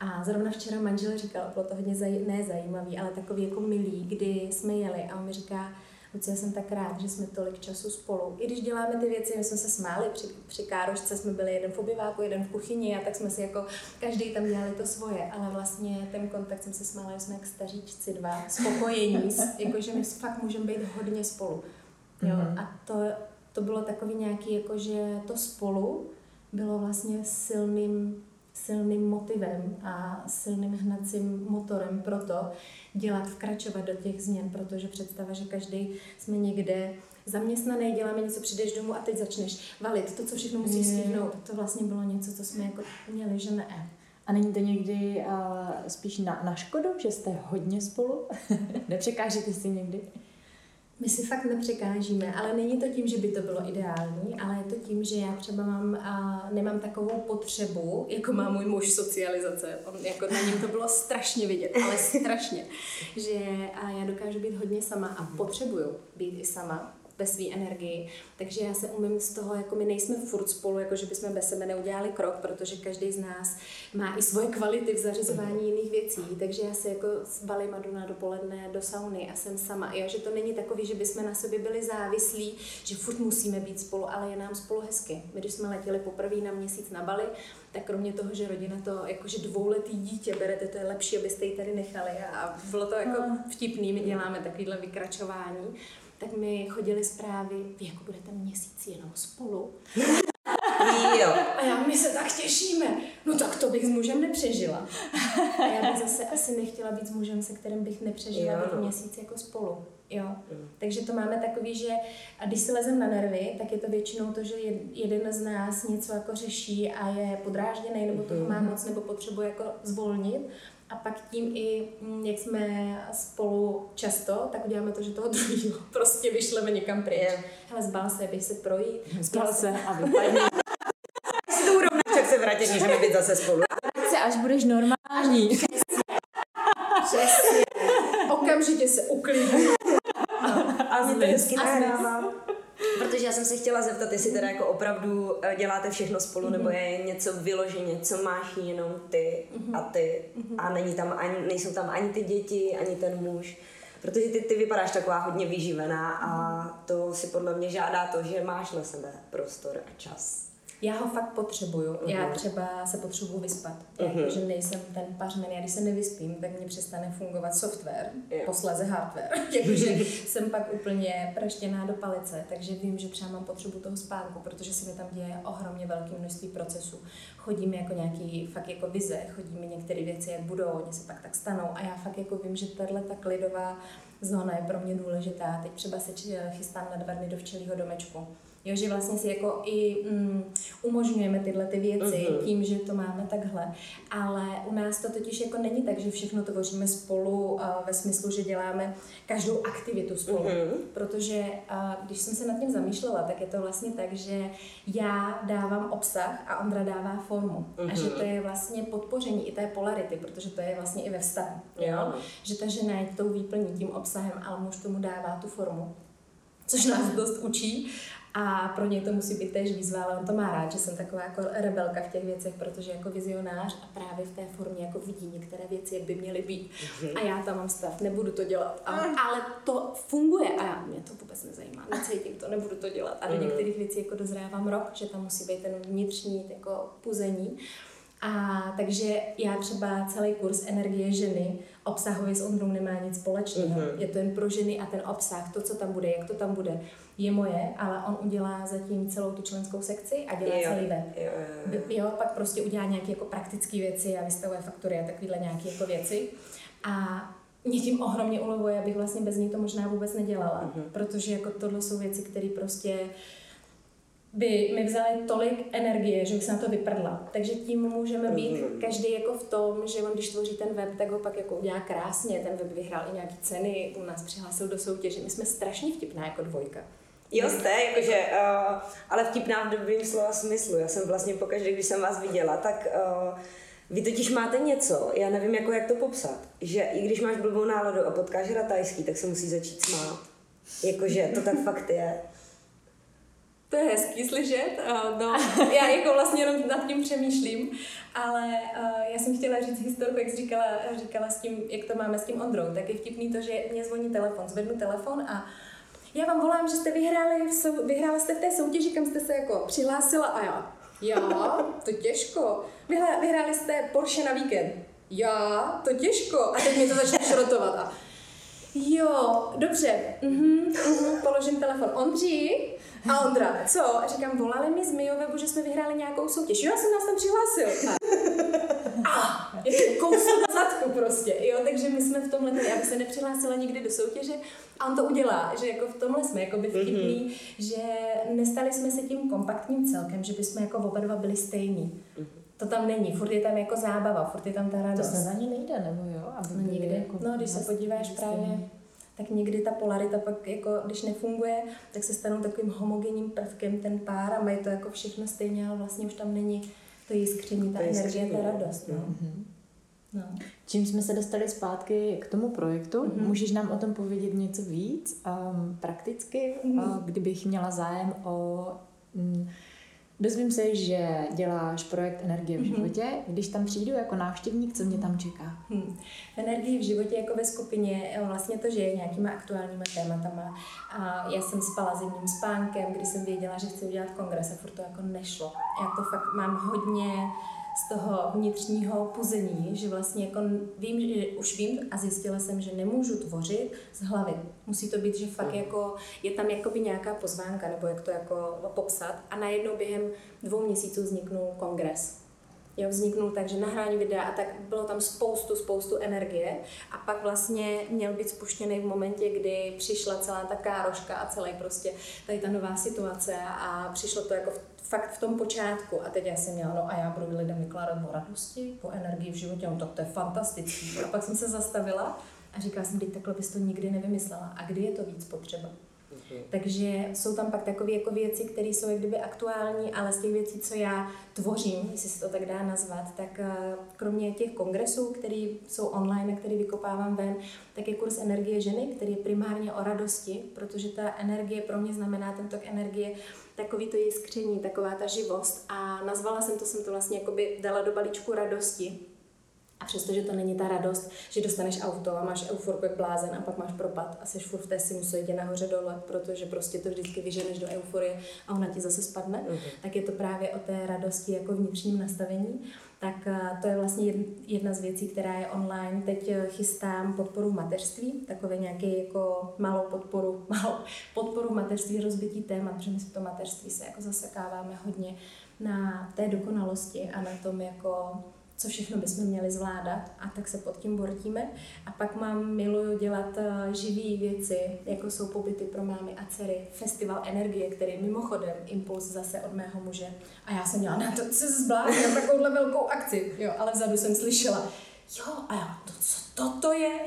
Speaker 5: A zrovna včera manžel říkal, bylo to hodně zaj- ne zajímavý, ale takový jako milý, kdy jsme jeli a on mi říká, Lucie, jsem tak rád, že jsme tolik času spolu. I když děláme ty věci, my jsme se smáli, při, při Károšce jsme byli jeden v obyváku, jeden v kuchyni a tak jsme si jako, každý tam dělali to svoje, ale vlastně ten kontakt jsem se smála, že jsme jak staříčci dva, spokojení, jakože my fakt můžeme být hodně spolu. Jo? Mm-hmm. A to, to bylo takový nějaký, jakože to spolu bylo vlastně silným silným motivem a silným hnacím motorem pro to dělat, vkračovat do těch změn, protože představa, že každý jsme někde zaměstnaný, děláme něco, přijdeš domů a teď začneš valit to, co všechno musíš stihnout. To vlastně bylo něco, co jsme jako měli, že ne.
Speaker 4: A není to někdy uh, spíš na, na škodu, že jste hodně spolu? Nepřekážete si někdy?
Speaker 5: My si fakt nepřekážíme, ale není to tím, že by to bylo ideální, ale je to tím, že já třeba mám, a nemám takovou potřebu, jako má můj muž socializace. On, jako na něm to bylo strašně vidět, ale strašně, že a já dokážu být hodně sama a potřebuju být i sama ve své energii. Takže já se umím z toho, jako my nejsme furt spolu, jako že bychom bez sebe neudělali krok, protože každý z nás má i svoje kvality v zařizování jiných věcí. Takže já se jako zbalím a jdu na dopoledne do sauny a jsem sama. Jo, že to není takový, že bychom na sobě byli závislí, že furt musíme být spolu, ale je nám spolu hezky. My, když jsme letěli poprvé na měsíc na Bali, tak kromě toho, že rodina to, jakože dvouletý dítě berete, to je lepší, abyste ji tady nechali a bylo to jako vtipný, my děláme takovýhle vykračování tak mi chodily zprávy, vy jako budete měsíc jenom spolu.
Speaker 1: Jo.
Speaker 5: A já, my se tak těšíme. No tak to bych s mužem nepřežila. A já bych zase asi nechtěla být s mužem, se kterým bych nepřežila
Speaker 1: Jo, no.
Speaker 5: měsíc jako spolu. Jo. Takže to máme takový, že a když si lezem na nervy, tak je to většinou to, že jed- jeden z nás něco jako řeší a je podrážděný, nebo toho má moc, nebo potřebuje jako zvolnit. A pak tím i, mm, jak jsme spolu často, tak uděláme to, že toho druhého prostě vyšleme někam pryč.
Speaker 1: Jo.
Speaker 5: Hele, zbal se, běž se projít.
Speaker 4: Spal se a vypadni
Speaker 1: Si to urovnáš, tak se vrátí, můžeme být zase spolu.
Speaker 4: se, až budeš normální.
Speaker 5: Přesně. Okamžitě se uklidní.
Speaker 1: A mě to hezky
Speaker 5: A.
Speaker 1: Protože já jsem se chtěla zeptat, jestli teda jako opravdu eh, děláte všechno spolu,
Speaker 5: Mhm.
Speaker 1: nebo je něco vyloženě, co máš jenom ty
Speaker 5: Mhm.
Speaker 1: a ty a není tam ani, nejsou tam ani ty děti, ani ten muž. Protože ty, ty vypadáš taková hodně vyživená a
Speaker 5: Mhm.
Speaker 1: to si podle mě žádá to, že máš na sebe prostor a čas.
Speaker 5: Já ho fakt potřebuju. Já
Speaker 1: Mhm.
Speaker 5: třeba se potřebuju vyspat. Jako, že nejsem ten pařmen. Já když se nevyspím, tak mě přestane fungovat software,
Speaker 1: Jo.
Speaker 5: posléze hardware. Jakože jsem pak úplně praštěná do palice, takže vím, že třeba mám potřebu toho spánku, protože se mi tam děje ohromně velké množství procesů. Chodíme jako nějaký fakt jako vize, chodíme některé věci, jak budou, oni se pak tak stanou a já fakt jako vím, že tahle ta klidová zóna je pro mě důležitá. Teď třeba se chystám na dva dny do včelího domečku. Jo, že vlastně si jako i mm, umožňujeme tyhle ty věci
Speaker 1: Mhm.
Speaker 5: tím, že to máme takhle. Ale u nás to totiž jako není tak, že všechno tvoříme spolu uh, ve smyslu, že děláme každou aktivitu spolu.
Speaker 1: Mhm.
Speaker 5: Protože uh, když jsem se nad tím zamýšlela, tak je to vlastně tak, že já dávám obsah a Ondra dává formu. A že
Speaker 1: Mhm.
Speaker 5: to je vlastně podpoření i té polarity, protože to je vlastně i ve vztahu.
Speaker 1: Jo.
Speaker 5: Že ta žena je tou výplní tím obsahem, ale muž tomu dává tu formu. Což nás dost učí a pro něj to musí být též výzva, ale on to má rád, že jsem taková jako rebelka v těch věcech, protože jako vizionář a právě v té formě jako vidí některé věci, jak by měly být. A já tam mám stav, nebudu to dělat. A, ale to funguje a já, mě to vůbec nezajímá, necítím to, nebudu to dělat. A do
Speaker 1: Mhm.
Speaker 5: některých věcí jako dozrávám rok, že tam musí být ten vnitřní jako puzení. A takže já třeba celý kurz energie ženy obsahově s Ondrou nemá nic společného.
Speaker 1: Mhm.
Speaker 5: Je to jen pro ženy a ten obsah, to, co tam bude, jak to tam bude, je moje, ale on udělá zatím celou tu členskou sekci a dělá
Speaker 1: Jo.
Speaker 5: celý web.
Speaker 1: Jo, jo, jo.
Speaker 5: Jo, pak prostě udělá nějaké jako praktické věci a vystavuje faktury a takovéhle nějaké jako věci. A mě tím ohromně ulevuje, abych vlastně bez ní to možná vůbec nedělala,
Speaker 1: Mhm.
Speaker 5: protože jako tohle jsou věci, které prostě by mi vzaly tolik energie, že bych se na to vyprdla. Takže tím můžeme být každý jako v tom, že on když tvoří ten web, tak ho pak jako udělá krásně. Ten web vyhrál i nějaké ceny, u nás přihlásil do soutěže. My jsme strašně vtipná jako dvojka.
Speaker 1: Jo, jste, jakože, uh, ale vtipná v dobrým slova smyslu. Já jsem vlastně pokaždé, když jsem vás viděla, tak uh, vy totiž máte něco, já nevím, jako jak to popsat, že i když máš blbou náladu a potkáš ratajský, tak se musí začít smát. Jakože to tak fakt je.
Speaker 5: To je hezký slyšet. Uh, no, já jako vlastně jenom nad tím přemýšlím, ale uh, já jsem chtěla říct historku, jak jsi říkala, říkala s tím, jak to máme s tím Ondrou. Tak je vtipný to, že mě zvoní telefon, zvednu telefon a já vám volám, že jste vyhráli, v sou, vyhrála jste v té soutěži, kam jste se jako přihlásila a já, já, to těžko. Vyhráli, vyhráli jste Porsche na víkend. Já, to těžko. A teď mi to začne šrotovat a Jo, dobře, mhm, mhm, položím telefon. Ondří? A Ondra, co? A říkám, volali mi z Mijovebu, že jsme vyhráli nějakou soutěž. Jo, já jsem nás tam přihlásil. A, je to kousek na zadku prostě, jo, takže my jsme v tomhle, já bych se nepřihlásila nikdy do soutěže a on to udělá, že jako v tomhle jsme jako by vtipný, mm-hmm. že nestali jsme se tím kompaktním celkem, že bychom jako oba dva byli stejní. Mm-hmm. To tam není, furt je tam jako zábava, furt je tam ta
Speaker 4: To
Speaker 5: radost.
Speaker 4: snad ani nejde, nebo jo? Aby
Speaker 5: No někdy.
Speaker 4: jako
Speaker 5: No, když se
Speaker 4: vlastně
Speaker 5: podíváš právě, tak někdy ta polarita pak, jako, když nefunguje, tak se stanou takovým homogenním prvkem ten pár a mají to jako všechno stejně, ale vlastně už tam není to jiskření, ta
Speaker 1: To
Speaker 5: energie,
Speaker 1: jiskření,
Speaker 5: ta
Speaker 1: no.
Speaker 5: radost. No. No.
Speaker 4: Čím jsme se dostali zpátky k tomu projektu,
Speaker 5: Mhm.
Speaker 4: mm-hmm. můžeš nám o tom povědět něco víc um, prakticky,
Speaker 5: Mhm.
Speaker 4: mm-hmm. uh, kdybych měla zájem o... Um, dozvím se, že děláš projekt Energie v
Speaker 5: Mhm.
Speaker 4: životě. Když tam přijdu jako návštěvník, co mě tam čeká?
Speaker 5: Hmm. V energii v životě jako ve skupině eh, vlastně to žije nějakýma aktuálníma tématama. A já jsem spala zimním spánkem, kdy jsem věděla, že chci udělat kongres a furt to jako nešlo. Já to fakt mám hodně z toho vnitřního puzení, že vlastně jako vím, že už vím a zjistila jsem, že nemůžu tvořit z hlavy. Musí to být, že fakt jako je tam jakoby nějaká pozvánka, nebo jak to jako popsat. A najednou během dvou měsíců vzniknul kongres. Jo, vzniknul tak, že nahrání videa a tak bylo tam spoustu, spoustu energie a pak vlastně měl být spuštěný v momentě, kdy přišla celá ta károška a celý prostě tady ta nová situace a přišlo to jako v, fakt v tom počátku a teď já jsem měla, no a já budu lidem vykládat o radosti, o energii v životě, no tak to je fantastický. A pak jsem se zastavila a říkala jsem, teď takhle bys to nikdy nevymyslela a kdy je to víc potřeba. Takže jsou tam pak takové jako věci, které jsou jak kdyby aktuální, ale z těch věcí, co já tvořím, jestli se to tak dá nazvat, tak eh, kromě těch kongresů, které jsou online a které vykopávám ven, tak je kurz energie ženy, který je primárně o radosti, protože ta energie pro mě znamená ten tok energie, takový to jiskření, taková ta živost. A nazvala jsem to, jsem to vlastně jakoby dala do balíčku radosti, a přestože to není ta radost, že dostaneš auto a máš euforku jak blázen a pak máš propad a jsi furt v té sinusoidě nahoře dole, protože prostě to vždycky vyženeš do euforie a ona ti zase spadne,
Speaker 1: Mhm.
Speaker 5: tak je to právě o té radosti jako vnitřním nastavení. Tak eh, to je vlastně jed- jedna z věcí, která je online. Teď eh, chystám podporu v mateřství, takové nějaké jako malou podporu, malou podporu v mateřství, rozbití témat, protože my si v tom mateřství se jako zasekáváme hodně na té dokonalosti a na tom jako co všechno bychom měli zvládat a tak se pod tím bortíme. A pak mám, miluju dělat uh, živý věci, jako jsou pobyty pro mámy a dcery, festival energie, který mimochodem impuls zase od mého muže. A já jsem měla na to, se zbláznila takovouhle velkou akci, jo, ale vzadu jsem slyšela, jo, a já, to, co toto je?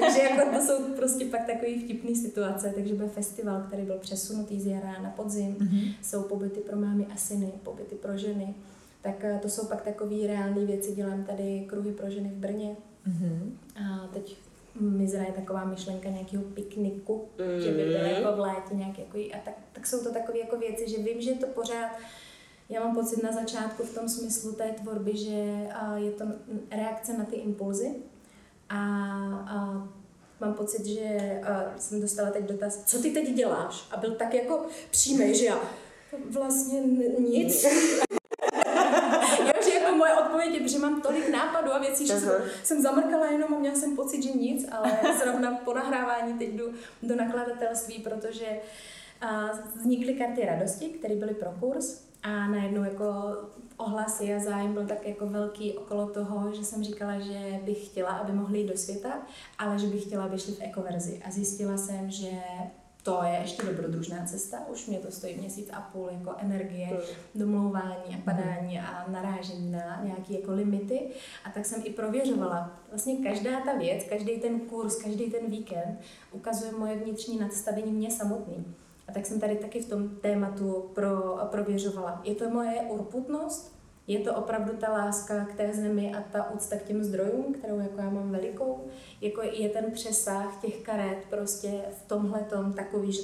Speaker 5: Takže jako to jsou prostě pak takové vtipné situace, takže byl festival, který byl přesunutý z jara na podzim, mm-hmm. jsou pobyty pro mámy a syny, pobyty pro ženy, tak eh, to jsou pak takové reálné věci. Dělám tady kruhy pro ženy v Brně.
Speaker 4: Mhm.
Speaker 5: A teď mi zraje taková myšlenka nějakého pikniku, mm. že by byl jako v létě nějaký jako, a tak, tak jsou to takové jako věci, že vím, že je to pořád já mám pocit na začátku v tom smyslu té tvorby, že a, je to reakce na ty impulzy a, a mám pocit, že a, jsem dostala teď dotaz, co ty teď děláš? A byl tak jako přímý, že já vlastně nic. Jo, že jako moje odpověď je, že mám tolik nápadů a věcí, že jsem, jsem zamrkala jenom a měla jsem pocit, že nic, ale zrovna po nahrávání teď jdu do nakladatelství, protože a, vznikly karty radosti, které byly pro kurz a najednou jako ohlasy a zájem byl tak jako velký okolo toho, že jsem říkala, že bych chtěla, aby mohli jít do světa, ale že bych chtěla, aby šli v ekoverzi. A zjistila jsem, že to je ještě dobrodružná cesta, už mě to stojí měsíc a půl jako energie, domlouvání a padání a narážení na nějaké jako limity. A tak jsem i prověřovala. Vlastně každá ta věc, každý ten kurz, každý ten víkend ukazuje moje vnitřní nadstavení mě samotný. A tak jsem tady taky v tom tématu pro, prověřovala. Je to moje urputnost? Je to opravdu ta láska k té zemi a ta úcta k těm zdrojům, kterou jako já mám velikou? Jako je ten přesah těch karet prostě v tomhle tom takový, že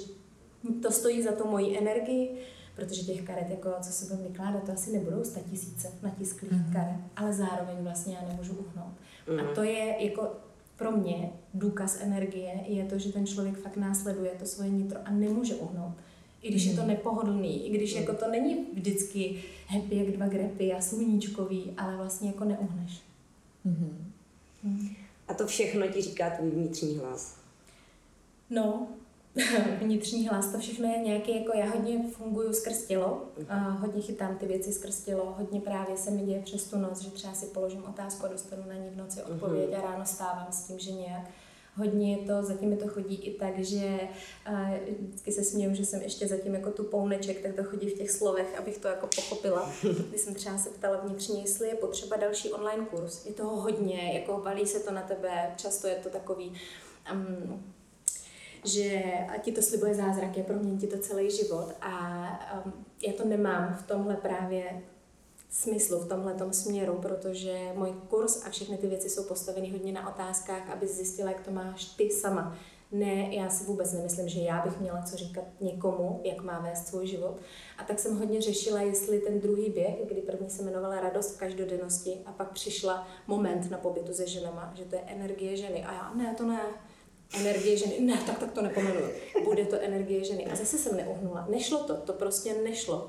Speaker 5: to stojí za to moji energii, protože těch karet, jako co se budeme vykládat, to asi nebudou sta tisíce natisklých mm-hmm. karet, ale zároveň vlastně já nemůžu uhnout. Mm-hmm. A to je jako pro mě důkaz energie je to, že ten člověk fakt následuje to svoje nitro a nemůže uhnout. I když je to nepohodlný, i když jako to není vždycky happy jak dva grepy a sluníčkový, ale vlastně jako neuhneš.
Speaker 1: A to všechno ti říká tvůj vnitřní hlas.
Speaker 5: No, vnitřní hlas, to všechno je nějaký, jako já hodně funguju skrz tělo, a hodně chytám ty věci skrz tělo, hodně právě se mi děje přes tu noc, že třeba si položím otázku a dostanu na ní v noci odpověď a ráno stávám s tím, že nějak Hodně je to, zatím mi to chodí i tak, že a vždycky se směju, že jsem ještě zatím jako tu pouneček, tak to chodí v těch slovech, abych to jako pochopila. Když jsem třeba se ptala vnitřně, jestli je potřeba další online kurz. Je toho hodně, jako valí se to na tebe, často je to takový, um, že a ti to slibuje zázraky, promění ti to celý život a um, já to nemám v tomhle právě smyslu, v tomhle směru, protože můj kurz a všechny ty věci jsou postaveny hodně na otázkách, aby zjistila, jak to máš ty sama. Ne, já si vůbec nemyslím, že já bych měla co říkat někomu, jak má vést svůj život. A tak jsem hodně řešila, jestli ten druhý běh, kdy první se jmenovala Radost v každodennosti a pak přišla moment na pobytu se ženama, že to je energie ženy. A já, ne, to ne, energie ženy, ne, tak, tak to nepomenuju. Bude to energie ženy. A zase jsem neuhnula. Nešlo to, to prostě nešlo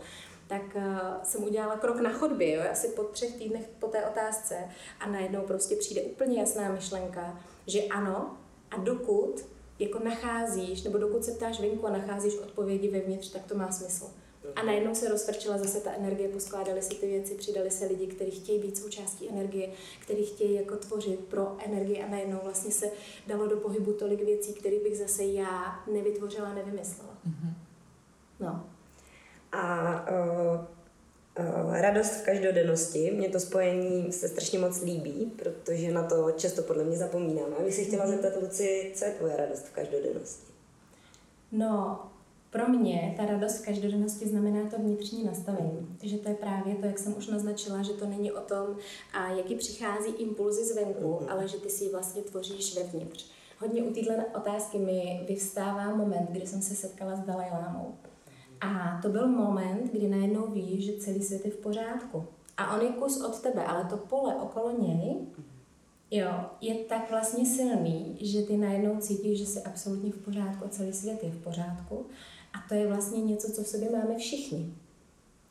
Speaker 5: tak uh, jsem udělala krok na chodbě, jo, asi po třech týdnech po té otázce a najednou prostě přijde úplně jasná myšlenka, že ano a dokud jako nacházíš, nebo dokud se ptáš venku a nacházíš odpovědi vevnitř, tak to má smysl. A najednou se rozvrčila zase ta energie, poskládaly se ty věci, přidali se lidi, kteří chtějí být součástí energie, kteří chtějí jako tvořit pro energii a najednou vlastně se dalo do pohybu tolik věcí, které bych zase já nevytvořila, nevymyslela. Mm-hmm. No.
Speaker 1: A uh, uh, radost v každodennosti, mě to spojení se strašně moc líbí, protože na to často podle mě zapomínáme. A bych se chtěla zeptat, Luci, co je tvoje radost v každodennosti?
Speaker 5: No, pro mě ta radost v každodennosti znamená to vnitřní nastavení. Že to je právě to, jak jsem už naznačila, že to není o tom, a jaký přichází impulzy zvenku, mm-hmm. ale že ty si ji vlastně tvoříš vevnitř. Hodně u téhle otázky mi vyvstává moment, kdy jsem se setkala s Dalajlámou. A to byl moment, kdy najednou víš, že celý svět je v pořádku. A on je kus od tebe, ale to pole okolo něj jo, je tak vlastně silný, že ty najednou cítíš, že jsi absolutně v pořádku a celý svět je v pořádku. A to je vlastně něco, co v sobě máme všichni.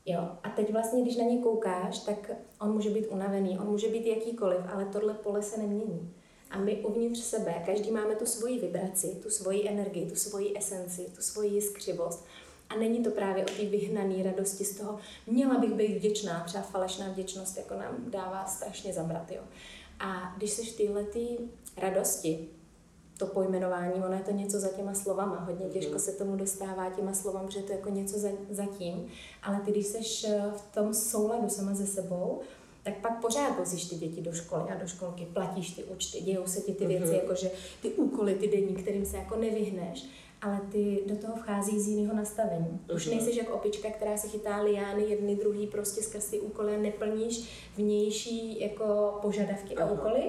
Speaker 5: Jo. A teď vlastně, když na ně koukáš, tak on může být unavený, on může být jakýkoliv, ale tohle pole se nemění. A my uvnitř sebe, každý máme tu svoji vibraci, tu svoji energii, tu svoji esenci, tu svoji jiskřivost. A není to právě o té vyhnané radosti z toho, měla bych být vděčná, třeba falešná vděčnost jako nám dává strašně zabrat. Jo. A když jsi v téhle radosti, to pojmenování, ono je to něco za těma slovama, hodně těžko se tomu dostává těma slovama, že je to jako něco za, za tím, ale ty, když jsi v tom souladu sama se sebou, tak pak pořád vozíš ty děti do školy a do školky, platíš ty účty, dějou se ti ty věci,
Speaker 1: Mhm.
Speaker 5: jakože ty úkoly, ty denní, kterým se jako nevyhneš, ale ty do toho vchází z jiného nastavení. Už
Speaker 1: Mhm.
Speaker 5: nejsi jak opička, která se chytá liány jedny, druhý prostě skrz ty úkoly a neplníš vnější jako požadavky a
Speaker 1: Aha.
Speaker 5: úkoly,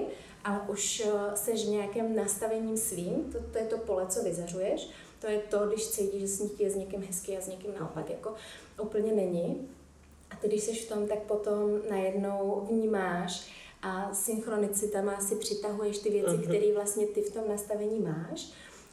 Speaker 5: ale už eh, seš v nějakém nastavením svým, to, to je to pole, co vyzařuješ, to je to, když cítíš, že s ní je s někým hezky a s někým naopak jako úplně není. A ty, když jsi v tom, tak potom najednou vnímáš a synchronicitama si přitahuješ ty věci,
Speaker 1: Mhm.
Speaker 5: které vlastně ty v tom nastavení máš.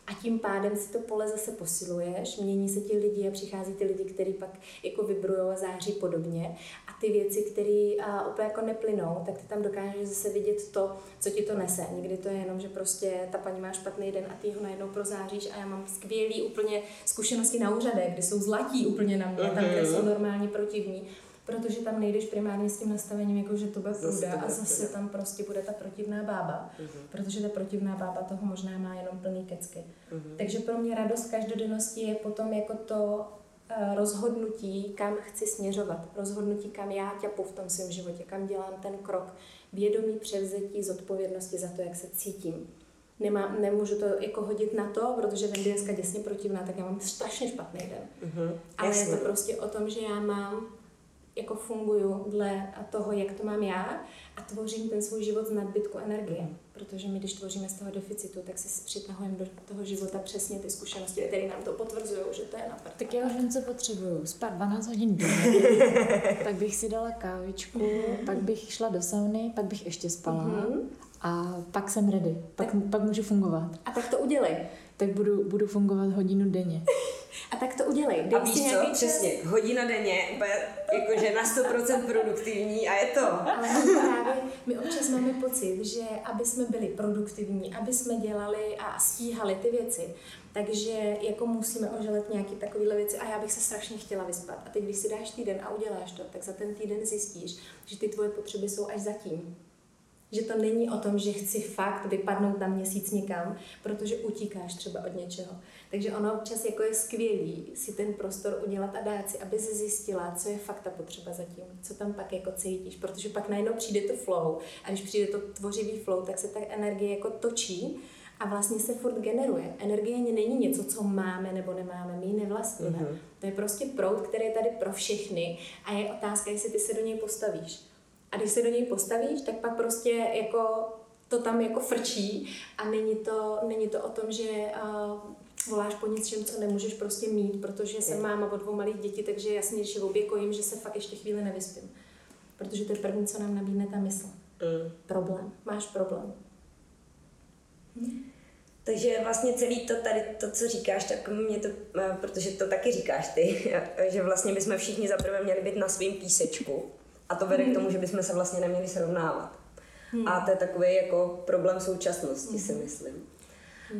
Speaker 5: A tím pádem si to pole zase posiluješ, mění se ti lidi a přichází ty lidi, kteří pak jako vibrují a září podobně. A ty věci, které úplně jako neplynou, tak ty tam dokážeš zase vidět to, co ti to nese. Někdy to je jenom, že prostě ta paní má špatný den a ty ho najednou prozáříš a já mám skvělý úplně zkušenosti na úřadech, kde jsou zlatí úplně na mě, tam, kde jsou normálně protivní protože tam nejdeš primárně s tím nastavením, jako že to bude
Speaker 1: to
Speaker 5: a zase
Speaker 1: půda.
Speaker 5: tam prostě bude ta protivná bába, protože ta protivná bába toho možná má jenom plný kecky. Takže pro mě radost každodennosti je potom jako to eh, rozhodnutí, kam chci směřovat, rozhodnutí, kam já ťapu v tom svém životě, kam dělám ten krok, vědomí převzetí zodpovědnosti za to, jak se cítím. Nemám, nemůžu to jako hodit na to, protože je dneska děsně protivná, tak já mám strašně špatný den.
Speaker 1: Mhm,
Speaker 5: Ale je
Speaker 1: jasně.
Speaker 5: to prostě o tom, že já mám, jako funguju dle toho, jak to mám já a tvořím ten svůj život z nadbytku energie. Protože my, když tvoříme z toho deficitu, tak si přitahujeme do toho života přesně ty zkušenosti, které nám to potvrzují, že to je na prd.
Speaker 4: Tak já už vím, co potřebuju. Spát 12 hodin denně, pak bych si dala kávičku, pak bych šla do sauny, pak bych ještě spala
Speaker 5: Mhm.
Speaker 4: a pak jsem ready, pak, pak můžu fungovat.
Speaker 5: A tak to udělej.
Speaker 4: Tak budu, budu fungovat hodinu denně.
Speaker 5: A tak to udělej.
Speaker 1: A
Speaker 5: Dej
Speaker 1: víš
Speaker 5: si
Speaker 1: co?
Speaker 5: čas.
Speaker 1: Přesně, hodina denně, úplně jakože na 100% produktivní a je to.
Speaker 5: Ale právě, my občas máme pocit, že aby jsme byli produktivní, aby jsme dělali a stíhali ty věci, takže jako musíme oželet nějaké takovéhle věci a já bych se strašně chtěla vyspat. A teď, když si dáš týden a uděláš to, tak za ten týden zjistíš, že ty tvoje potřeby jsou až zatím. Že to není o tom, že chci fakt vypadnout na měsíc někam, protože utíkáš třeba od něčeho. Takže ono občas jako je skvělý si ten prostor udělat a dát si, aby si zjistila, co je fakt ta potřeba zatím, co tam pak jako cítíš, protože pak najednou přijde to flow a když přijde to tvořivý flow, tak se ta energie jako točí a vlastně se furt generuje. Energie není něco, co máme nebo nemáme, my ji nevlastníme. Mm-hmm. To je prostě proud, který je tady pro všechny a je otázka, jestli ty se do něj postavíš. A když se do něj postavíš, tak pak prostě jako to tam jako frčí a není to, není to o tom, že uh, voláš po něčem, co nemůžeš prostě mít, protože jsem máma od dvou malých dětí, takže jasně, že obě kojím, že se fakt ještě chvíli nevyspím. Protože to je první, co nám nabídne ta mysl.
Speaker 1: Mm.
Speaker 5: Problém. Máš problém.
Speaker 1: Takže vlastně celý to tady, to, co říkáš, tak mě to, eh, protože to taky říkáš ty, že vlastně bychom všichni zaprvé měli být na svém písečku a to vede k tomu, že bychom se vlastně neměli srovnávat. A to je takový jako problém současnosti, si myslím.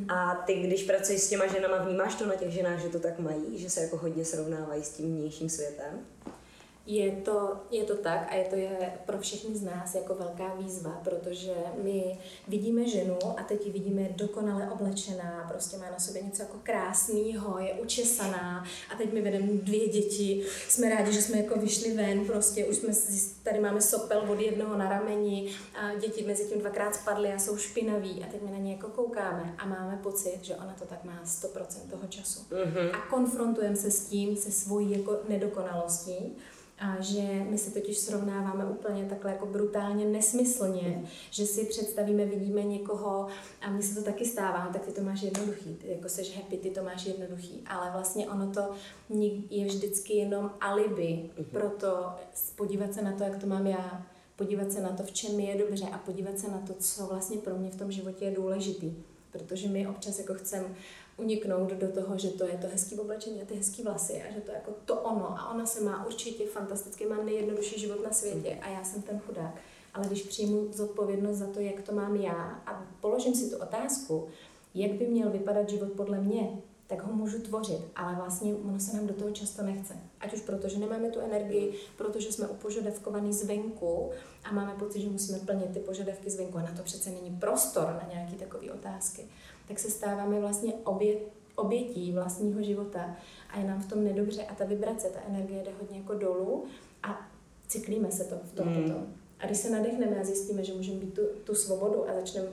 Speaker 1: A ty, když pracuješ s těma ženama, vnímáš to na těch ženách, že to tak mají, že se jako hodně srovnávají s tím vnějším světem?
Speaker 5: Je to, je to tak a je to je pro všechny z nás jako velká výzva, protože my vidíme ženu a teď ji vidíme dokonale oblečená, prostě má na sobě něco jako krásného, je učesaná a teď my vedeme dvě děti, jsme rádi, že jsme jako vyšli ven, prostě už jsme, tady máme sopel od jednoho na rameni a děti mezi tím dvakrát spadly a jsou špinaví a teď my na ně jako koukáme a máme pocit, že ona to tak má 100% toho času. Mm-hmm. A konfrontujeme se s tím, se svojí jako nedokonalostí a že my se totiž srovnáváme úplně takhle jako brutálně nesmyslně, že si představíme, vidíme někoho a mně se to taky stává, tak ty to máš jednoduchý, ty jako seš happy, ty to máš jednoduchý, ale vlastně ono to je vždycky jenom alibi pro to podívat se na to, jak to mám já, podívat se na to, v čem mi je dobře a podívat se na to, co vlastně pro mě v tom životě je důležitý. Protože my občas jako chceme uniknout do toho, že to je to hezký oblečení a ty hezký vlasy a že to je jako to ono a ona se má určitě fantasticky, má nejjednodušší život na světě a já jsem ten chudák. Ale když přijmu zodpovědnost za to, jak to mám já a položím si tu otázku, jak by měl vypadat život podle mě, tak ho můžu tvořit, ale vlastně ono se nám do toho často nechce. Ať už proto, že nemáme tu energii, protože jsme upožadavkovaný zvenku a máme pocit, že musíme plnit ty požadavky zvenku a na to přece není prostor na nějaké takové otázky, tak se stáváme vlastně obě, obětí vlastního života a je nám v tom nedobře a ta vibrace, ta energie jde hodně jako dolů a cyklíme se to v tom
Speaker 1: Hmm.
Speaker 5: potom. A když se nadechneme a zjistíme, že můžeme být tu, tu svobodu a začneme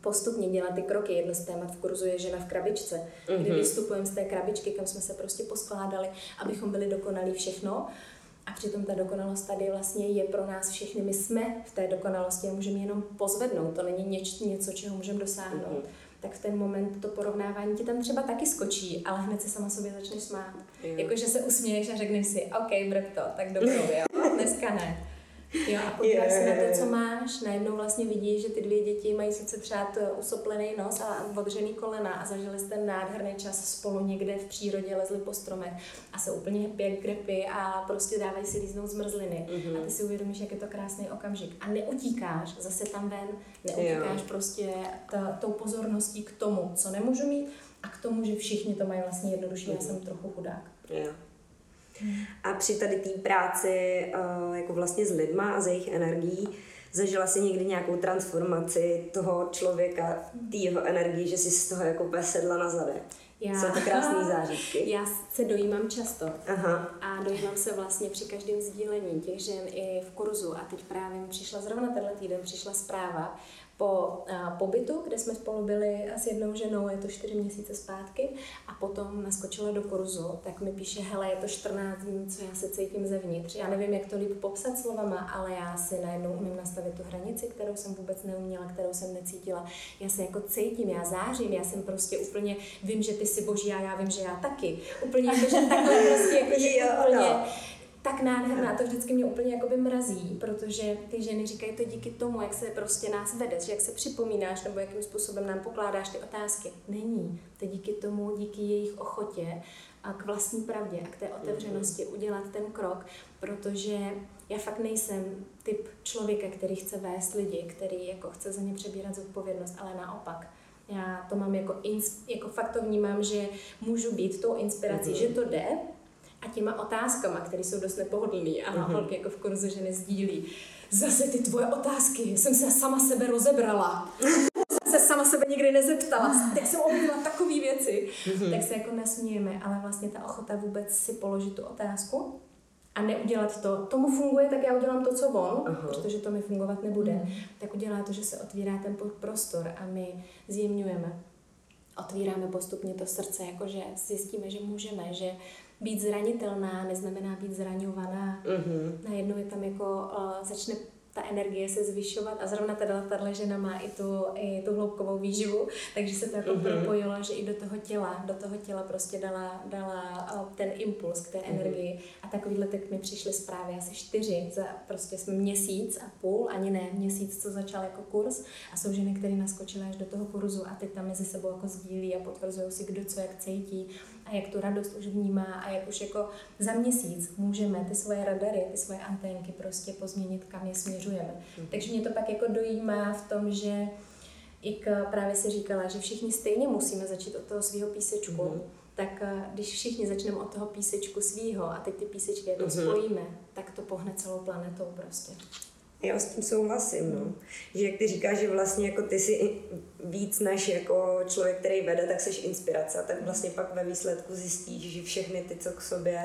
Speaker 5: postupně dělat ty kroky. Jedno z témat v kurzu je žena v krabičce, mm-hmm. kdy vystupujeme z té krabičky, kam jsme se prostě poskládali, abychom byli dokonalí všechno. A přitom ta dokonalost tady vlastně je pro nás všechny. My jsme v té dokonalosti a můžeme jenom pozvednout. To není něč, něco, čeho můžeme dosáhnout. Mm-hmm. Tak v ten moment to porovnávání ti tam třeba taky skočí, ale hned se sama sobě začneš smát. Jakože se usměješ a řekneš si, OK, brk to, tak dobrou, jo, dneska ne. Jo, a podíváš se na to, co máš, najednou vlastně vidíš, že ty dvě děti mají sice třeba t- usoplený nos a odřený kolena a zažili jste nádherný čas spolu někde v přírodě, lezli po stromech a jsou úplně happy jak grepy a prostě dávají si líznout zmrzliny. Mm-hmm. A ty si uvědomíš, jak je to krásný okamžik. A neutíkáš zase tam ven, neutíkáš
Speaker 1: Jo.
Speaker 5: prostě ta, tou pozorností k tomu, co nemůžu mít a k tomu, že všichni to mají vlastně jednodušší, já jsem trochu chudák.
Speaker 1: Jo. A při tady té práci eh, jako vlastně s lidma a s jejich energií, zažila si někdy nějakou transformaci toho člověka, té jeho energii, že si z toho jako sedla na zadek?
Speaker 5: Já-
Speaker 1: Jsou to krásné zážitky.
Speaker 5: Já se dojímám často.
Speaker 1: Aha.
Speaker 5: A dojímám se vlastně při každém sdílení těch žen i v kurzu. A teď právě mi přišla zrovna tenhle týden přišla zpráva po a, pobytu, kde jsme spolu byli s jednou ženou, je to čtyři měsíce zpátky, a potom naskočila do kurzu, tak mi píše, hele, je to 14 dní, co já se cítím zevnitř. Já nevím, jak to líp popsat slovama, ale já si najednou umím nastavit tu hranici, kterou jsem vůbec neuměla, kterou jsem necítila. Já se jako cítím, já zářím, já jsem prostě úplně, vím, že ty jsi boží a já vím, že já taky. Úplně jako, že takhle prostě, jako, že
Speaker 1: Jo,
Speaker 5: úplně,
Speaker 1: no.
Speaker 5: Tak nádherná, to vždycky mě úplně jakoby mrazí, protože ty ženy říkají to díky tomu, jak se prostě nás vedeš, jak se připomínáš, nebo jakým způsobem nám pokládáš ty otázky. Není. To je díky tomu, díky jejich ochotě a k vlastní pravdě a k té otevřenosti udělat ten krok, protože já fakt nejsem typ člověka, který chce vést lidi, který jako chce za ně přebírat zodpovědnost, ale naopak. Já to mám jako, ins, jako fakt to vnímám, že můžu být tou inspirací, mm-hmm. že to jde a těma otázkama, které jsou dost nepohodlný a mm-hmm. holky jako v kurzu ženy sdílí. Zase ty tvoje otázky, jsem se sama sebe rozebrala. se sama sebe nikdy nezeptala, tak jsem objevila takové věci. Mm-hmm. Tak se jako nesmějeme, ale vlastně ta ochota vůbec si položit tu otázku a neudělat to, tomu funguje, tak já udělám to, co on, Aha. protože to mi fungovat nebude, mm. tak udělá to, že se otvírá ten prostor a my zjemňujeme. Otvíráme postupně to srdce, jakože zjistíme, že můžeme, že být zranitelná neznamená být zraňovaná. Mm-hmm. Najednou je tam jako, uh, začne ta energie se zvyšovat a zrovna teda tahle žena má i tu, i tu hloubkovou výživu, takže se to jako mm-hmm. propojilo, že i do toho těla, do toho těla prostě dala, dala ten impuls k té mm-hmm. energii a takovýhle tak mi přišly zprávy asi čtyři, za prostě jsme měsíc a půl, ani ne měsíc, co začal jako kurz a jsou ženy, které naskočily až do toho kurzu a teď tam mezi sebou jako sdílí a potvrzují si, kdo co jak cítí a jak tu radost už vnímá a jak už jako za měsíc můžeme ty svoje radary, ty svoje anténky prostě pozměnit, kam je směřujeme. Mm. Takže mě to pak jako dojímá v tom, že jak právě si říkala, že všichni stejně musíme začít od toho svého písečku, mm. tak když všichni začneme od toho písečku svýho a teď ty písečky jako mm. spojíme, tak to pohne celou planetou prostě.
Speaker 1: Já s tím souhlasím, no. Že jak ty říkáš, že vlastně jako ty si víc než jako člověk, který vede, tak jsi inspirace a tak vlastně pak ve výsledku zjistíš, že všechny ty, co k sobě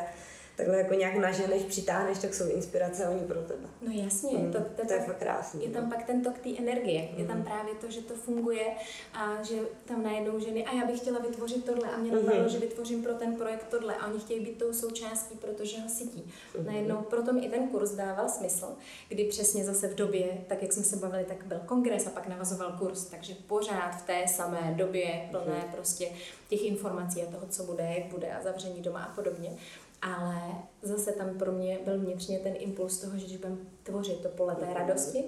Speaker 1: takhle jako nějak naženeš, přitáhneš, tak jsou inspirace oni pro tebe.
Speaker 5: No jasně,
Speaker 1: mm,
Speaker 5: to, to,
Speaker 1: to, je fakt krásný.
Speaker 5: Je tam
Speaker 1: no.
Speaker 5: pak ten tok té energie, mm. je tam právě to, že to funguje a že tam najednou ženy, a já bych chtěla vytvořit tohle a mě napadlo, mm. že vytvořím pro ten projekt tohle a oni chtějí být tou součástí, protože ho sytí. Mm. Najednou proto mi i ten kurz dával smysl, kdy přesně zase v době, tak jak jsme se bavili, tak byl kongres a pak navazoval kurz, takže pořád v té samé době plné mm. prostě těch informací a toho, co bude, jak bude a zavření doma a podobně ale zase tam pro mě byl vnitřně ten impuls toho, že když budeme tvořit to pole té radosti,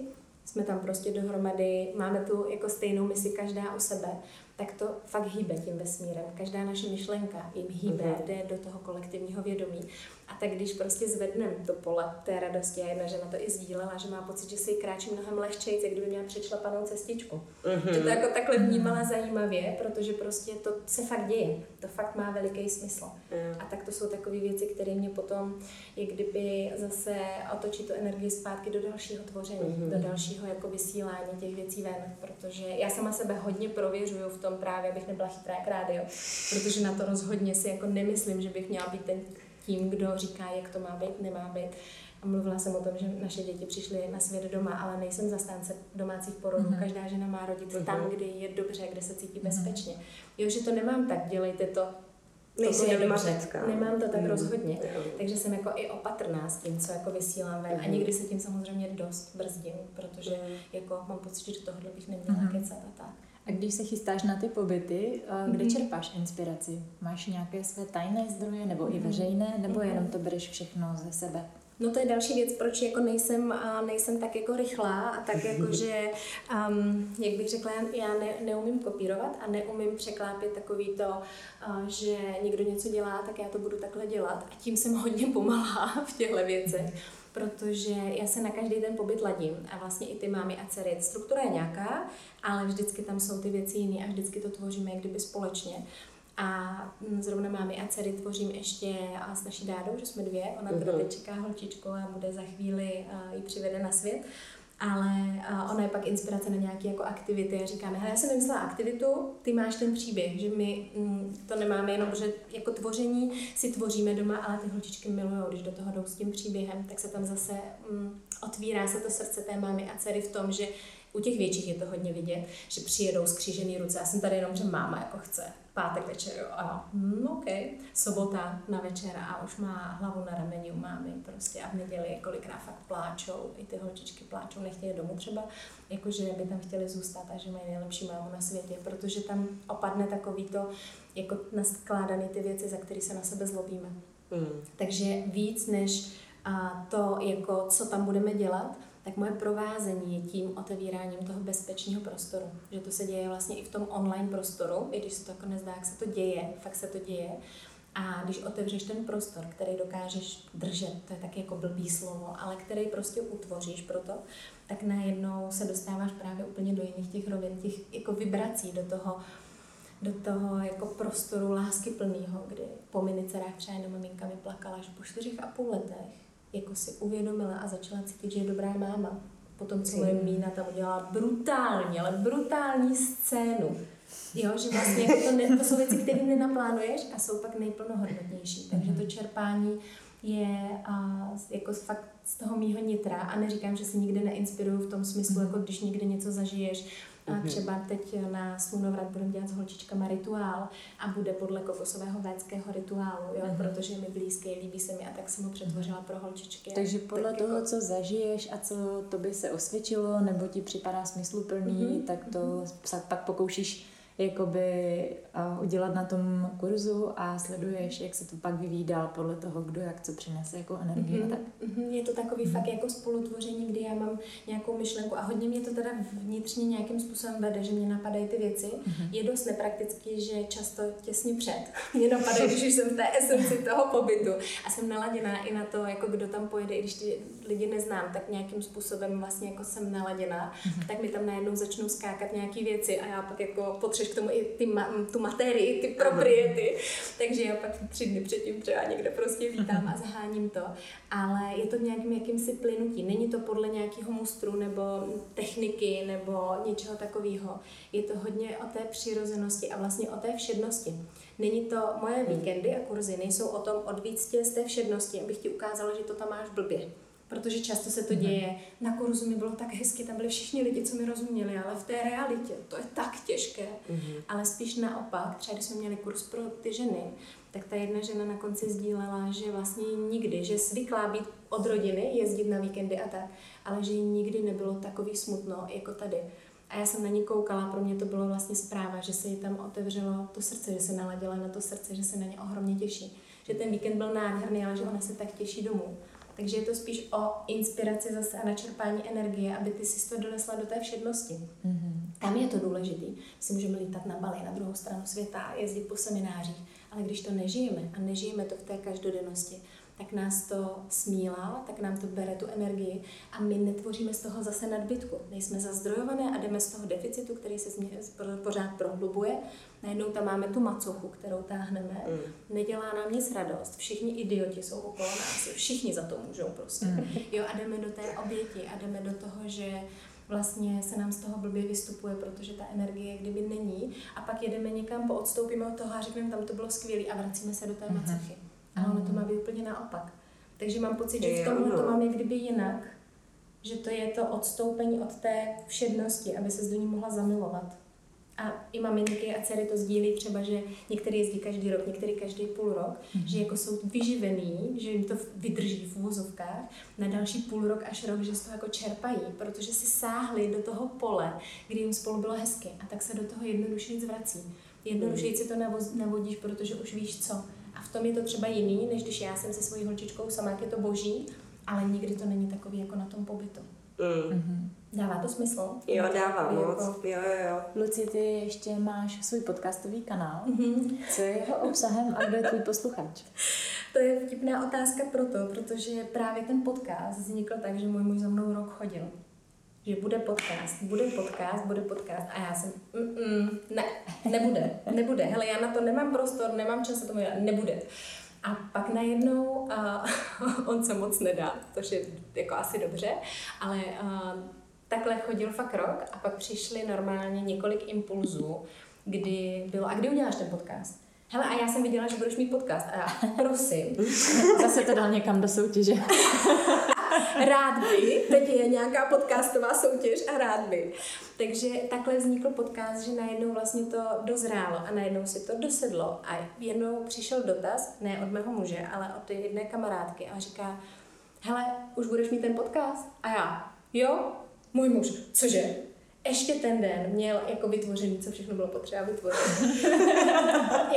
Speaker 5: jsme tam prostě dohromady, máme tu jako stejnou misi každá o sebe, tak to fakt hýbe tím vesmírem. Každá naše myšlenka jim hýbe, mm-hmm. jde do toho kolektivního vědomí. A tak když prostě zvedneme to pole té radosti, a jedna žena to i sdílela, že má pocit, že si kráčí mnohem lehčej, jak kdyby měla přečlapanou cestičku. Mm-hmm. Že to jako takhle vnímala zajímavě, protože prostě to se fakt děje. To fakt má veliký smysl. Mm. A tak to jsou takové věci, které mě potom, jak kdyby zase otočí tu energii zpátky do dalšího tvoření, mm-hmm. do dalšího jako vysílání těch věcí ven, protože já sama sebe hodně prověřuju v tom právě, abych nebyla chytrá jak rádio, protože na to rozhodně si jako nemyslím, že bych měla být ten tím, kdo říká, jak to má být, nemá být. A mluvila jsem o tom, že naše děti přišly na svět doma, ale nejsem zastánce domácích porodů. Mm-hmm. Každá žena má rodit mm-hmm. tam, kde je dobře, kde se cítí mm-hmm. bezpečně. Jo, že to nemám tak, dělejte to
Speaker 1: Nejsi
Speaker 5: je dobře. Nemám to tak mm. rozhodně. Takže jsem jako i opatrná s tím, co jako vysílám ven. Mm. A mhm. někdy se tím samozřejmě dost brzdím, protože mm. jako mám pocit, že tohle bych neměla mm. kecat a tak.
Speaker 4: A když se chystáš na ty pobyty, eh, kde mm-hmm. čerpáš inspiraci? Máš nějaké své tajné zdroje nebo mm-hmm. i mhm. veřejné, nebo mm-hmm. jenom to bereš všechno ze sebe?
Speaker 5: No to je další věc, proč jako nejsem, nejsem tak jako rychlá a tak jako, že, um, jak bych řekla, já ne, neumím kopírovat a neumím překlápět takový to, uh, že někdo něco dělá, tak já to budu takhle dělat a tím jsem hodně pomalá v těchto věcech protože já se na každý ten pobyt ladím a vlastně i ty mámy a dcery. Struktura je nějaká, ale vždycky tam jsou ty věci jiné a vždycky to tvoříme jak kdyby společně. A mm, zrovna mámy a dcery tvořím ještě s naší dádou, že jsme dvě. Ona uh-huh. teď čeká holčičku a bude za chvíli ji přivede na svět ale uh, ona je pak inspirace na nějaké jako aktivity a říkáme, hele, já jsem vymyslela aktivitu, ty máš ten příběh, že my mm, to nemáme jenom, že jako tvoření si tvoříme doma, ale ty holčičky milují, když do toho jdou s tím příběhem, tak se tam zase mm, otvírá se to srdce té mámy a dcery v tom, že u těch větších je to hodně vidět, že přijedou skřížený ruce. Já jsem tady jenom, že máma jako chce pátek večer, jo, a hm, OK, sobota na večer a už má hlavu na rameni u mámy prostě a v neděli kolikrát fakt pláčou, i ty holčičky pláčou, nechtějí domů třeba, jakože by tam chtěli zůstat a že mají nejlepší mámu na světě, protože tam opadne takový to, jako naskládaný ty věci, za které se na sebe zlobíme. Mm. Takže víc než a to, jako, co tam budeme dělat, tak moje provázení je tím otevíráním toho bezpečného prostoru. Že to se děje vlastně i v tom online prostoru, i když se to jako nezdá, jak se to děje, fakt se to děje. A když otevřeš ten prostor, který dokážeš držet, to je taky jako blbý slovo, ale který prostě utvoříš pro to, tak najednou se dostáváš právě úplně do jiných těch rovin, těch jako vibrací, do toho, do toho jako prostoru lásky plného, kdy po mini dcerách třeba jenom maminka mi plakala, že po čtyřech a půl letech jako si uvědomila a začala cítit, že je dobrá máma. Potom, co moje Mína tam udělala brutální, ale brutální scénu. Jo, že vlastně jako to, ne, to jsou věci, které nenaplánuješ a jsou pak nejplnohodnotnější. Takže to čerpání je a, jako fakt z toho mýho nitra a neříkám, že si nikdy neinspiruju v tom smyslu, jako když někde něco zažiješ, a třeba teď na slunovrat budeme dělat s holčičkama rituál a bude podle kokosového vénského rituálu, jo, protože je mi blízký, líbí se mi a tak jsem ho přetvořila pro holčičky.
Speaker 4: Takže podle
Speaker 5: tak
Speaker 4: toho,
Speaker 5: jako,
Speaker 4: co zažiješ a co tobě se osvědčilo, nebo ti připadá smysluplný,
Speaker 5: Mhm,
Speaker 4: tak to se pak pokoušíš jakoby a, udělat na tom kurzu a sleduješ, jak se to pak vyvíjí dál podle toho, kdo jak co přinese jako energii a tak.
Speaker 5: Mhm, Je to takový fakt jako spolutvoření, kdy já mám nějakou myšlenku a hodně mě to teda vnitřně nějakým způsobem vede, že mě napadají ty věci. Je dost nepraktický, že často těsně před mě napadají, když už jsem v té esenci toho pobytu a jsem naladěná i na to, jako kdo tam pojede, i když ty lidi neznám, tak nějakým způsobem vlastně jako jsem naladěná, tak mi tam najednou začnou skákat nějaké věci a já pak jako k tomu i ty ma- tu materii, ty propriety. Takže já pak tři dny předtím třeba někde prostě vítám a zaháním to. Ale je to nějakým jakýmsi plynutí. Není to podle nějakého mustru nebo techniky nebo něčeho takového. Je to hodně o té přirozenosti a vlastně o té všednosti. Není to moje víkendy a kurzy, nejsou o tom odvíct tě z té všednosti, abych ti ukázala, že to tam máš blbě. Protože často se to děje. Na kurzu mi bylo tak hezky, tam byli všichni lidi, co mi rozuměli, ale v té realitě to je tak těžké. Ale spíš naopak, třeba když jsme měli kurz pro ty ženy, tak ta jedna žena na konci sdílela, že vlastně nikdy, že zvyklá být od rodiny, jezdit na víkendy a tak, ale že jí nikdy nebylo takový smutno jako tady. A já jsem na ní koukala, pro mě to bylo vlastně zpráva, že se jí tam otevřelo to srdce, že se naladila na to srdce, že se na ně ohromně těší. Že ten víkend byl nádherný, ale že ona se tak těší domů. Takže je to spíš o inspiraci zase a načerpání energie, aby ty si to donesla do té všednosti. Mm-hmm. Tam je to důležitý. Si můžeme lítat na Bali, na druhou stranu světa, jezdit po seminářích, ale když to nežijeme a nežijeme to v té každodennosti, tak nás to smílá, tak nám to bere tu energii a my netvoříme z toho zase nadbytku. Nejsme zazdrojované a jdeme z toho deficitu, který se pořád prohlubuje. Najednou tam máme tu macochu, kterou táhneme. Mm. Nedělá nám nic radost. Všichni idioti jsou okolo nás. Všichni za to můžou prostě. Mm. Jo, a jdeme do té oběti a jdeme do toho, že vlastně se nám z toho blbě vystupuje, protože ta energie kdyby není. A pak jedeme někam, poodstoupíme od toho a řekneme, tam to bylo skvělé a vracíme se do té mm. macochy. Ale ono to má být úplně naopak. Takže mám pocit, že v tomhle to mám kdyby jinak, že to je to odstoupení od té všednosti, aby se do ní mohla zamilovat. A i maminky a dcery to sdílí třeba, že některý jezdí každý rok, některý každý půl rok, mm-hmm. že jako jsou vyživený, že jim to vydrží v uvozovkách na další půl rok až rok, že z toho jako čerpají, protože si sáhli do toho pole, kdy jim spolu bylo hezky a tak se do toho jednodušeji zvrací. Jednodušeji si to navodíš, protože už víš co. A v tom je to třeba jiný, než když já jsem se svojí holčičkou sama, jak je to boží, ale nikdy to není takový jako na tom pobytu. Mm. Dává to smysl?
Speaker 1: Jo, dává
Speaker 5: Jako-
Speaker 1: moc. Jo, jo, jo.
Speaker 4: Luci, ty ještě máš svůj podcastový kanál. Mm-hmm. Co je jeho obsahem a kdo je tvůj posluchač?
Speaker 5: To je vtipná otázka proto, protože právě ten podcast vznikl tak, že můj muž za mnou rok chodil. Že bude podcast, bude podcast, bude podcast. A já jsem, mm, ne, nebude, nebude. Hele, já na to nemám prostor, nemám čas na to, nebude. A pak najednou a on se moc nedá, což je jako asi dobře, ale a, takhle chodil fakt rok a pak přišly normálně několik impulzů, kdy bylo, a kdy uděláš ten podcast? Hele, a já jsem viděla, že budeš mít podcast. A já, prosím.
Speaker 4: Zase to dal někam do soutěže.
Speaker 5: rád by, teď je nějaká podcastová soutěž a rád by. Takže takhle vznikl podcast, že najednou vlastně to dozrálo a najednou si to dosedlo a jednou přišel dotaz, ne od mého muže, ale od té jedné kamarádky a říká, hele, už budeš mít ten podcast? A já, jo, můj muž, cože? Ještě ten den měl jako vytvořený, co všechno bylo potřeba vytvořit.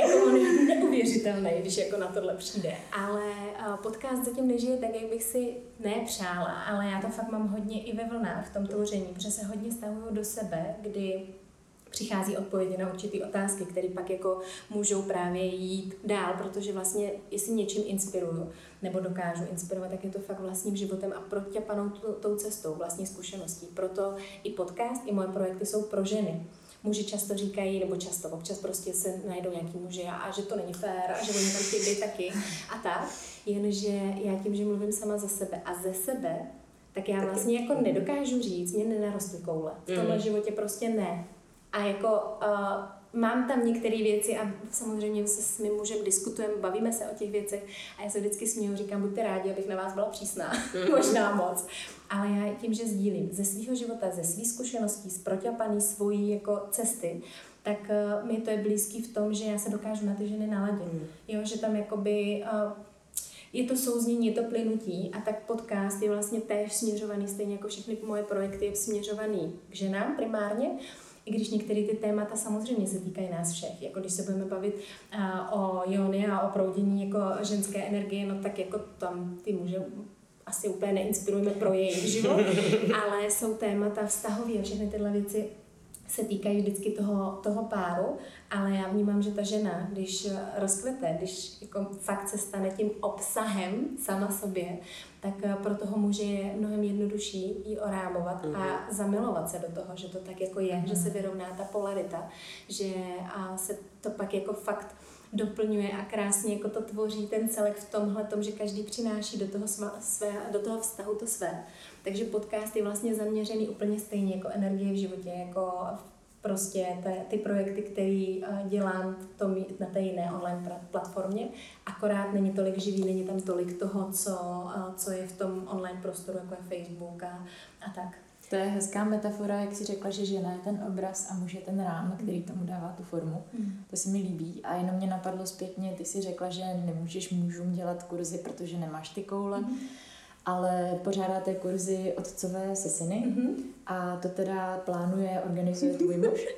Speaker 5: jako on je neuvěřitelný, když jako na tohle přijde. Ale uh, podcast zatím nežije tak, jak bych si nepřála, ale já to fakt mám hodně i ve vlnách v tom tvoření, protože se hodně stavuju do sebe, kdy přichází odpovědi na určité otázky, které pak jako můžou právě jít dál, protože vlastně, jestli něčím inspiruju nebo dokážu inspirovat, tak je to fakt vlastním životem a protěpanou tou cestou, vlastní zkušeností. Proto i podcast, i moje projekty jsou pro ženy. Muži často říkají, nebo často, občas prostě se najdou nějaký muži a, a že to není fér a že oni tam chtějí být taky a tak. Jenže já tím, že mluvím sama za sebe a ze sebe, tak já vlastně jako nedokážu říct, mě nenarostly koule. V tomhle
Speaker 1: Mm.
Speaker 5: životě prostě ne. A jako uh, mám tam některé věci a samozřejmě se s mým mužem diskutujeme, bavíme se o těch věcech a já se vždycky směju, říkám, buďte rádi, abych na vás byla přísná, možná moc. Ale já tím, že sdílím ze svého života, ze svých zkušeností, z proťapaný svojí jako cesty, tak uh, mi to je blízký v tom, že já se dokážu na ty ženy naladit. Jo, že tam jakoby uh, je to souznění, je to plynutí a tak podcast je vlastně též směřovaný, stejně jako všechny moje projekty, je směřovaný k ženám primárně, i když některé ty témata samozřejmě se týkají nás všech. Jako když se budeme bavit uh, o iony a o proudění jako ženské energie, no tak jako tam ty muže asi úplně neinspirujeme pro jejich život, ale jsou témata vztahový a všechny tyhle věci se týkají vždycky toho, toho páru, ale já vnímám, že ta žena, když rozkvete, když jako fakt se stane tím obsahem sama sobě, tak eh, pro toho muže je mnohem jednodušší ji orámovat mm-hmm. a zamilovat se do toho, že to tak jako je, mm-hmm. že se vyrovná ta polarita, že a se to pak jako fakt doplňuje a krásně jako to tvoří ten celek v tomhle tom, že každý přináší do toho, své, do toho vztahu to své. Takže podcast je vlastně zaměřený úplně stejně jako energie v životě, jako prostě te, ty projekty, které dělám v tom, na té jiné online platformě. Akorát není tolik živý, není tam tolik toho, co, co je v tom online prostoru, jako je Facebook a, a tak.
Speaker 4: To je hezká metafora, jak si řekla, že žena je ten obraz a muž je ten rám, který tomu dává tu formu. Mm. To se mi líbí. A jenom mě napadlo zpětně, ty si řekla, že nemůžeš mužům dělat kurzy, protože nemáš ty koule. Mm ale pořádáte kurzy otcové se syny mm-hmm. a to teda plánuje, organizuje tvůj muž?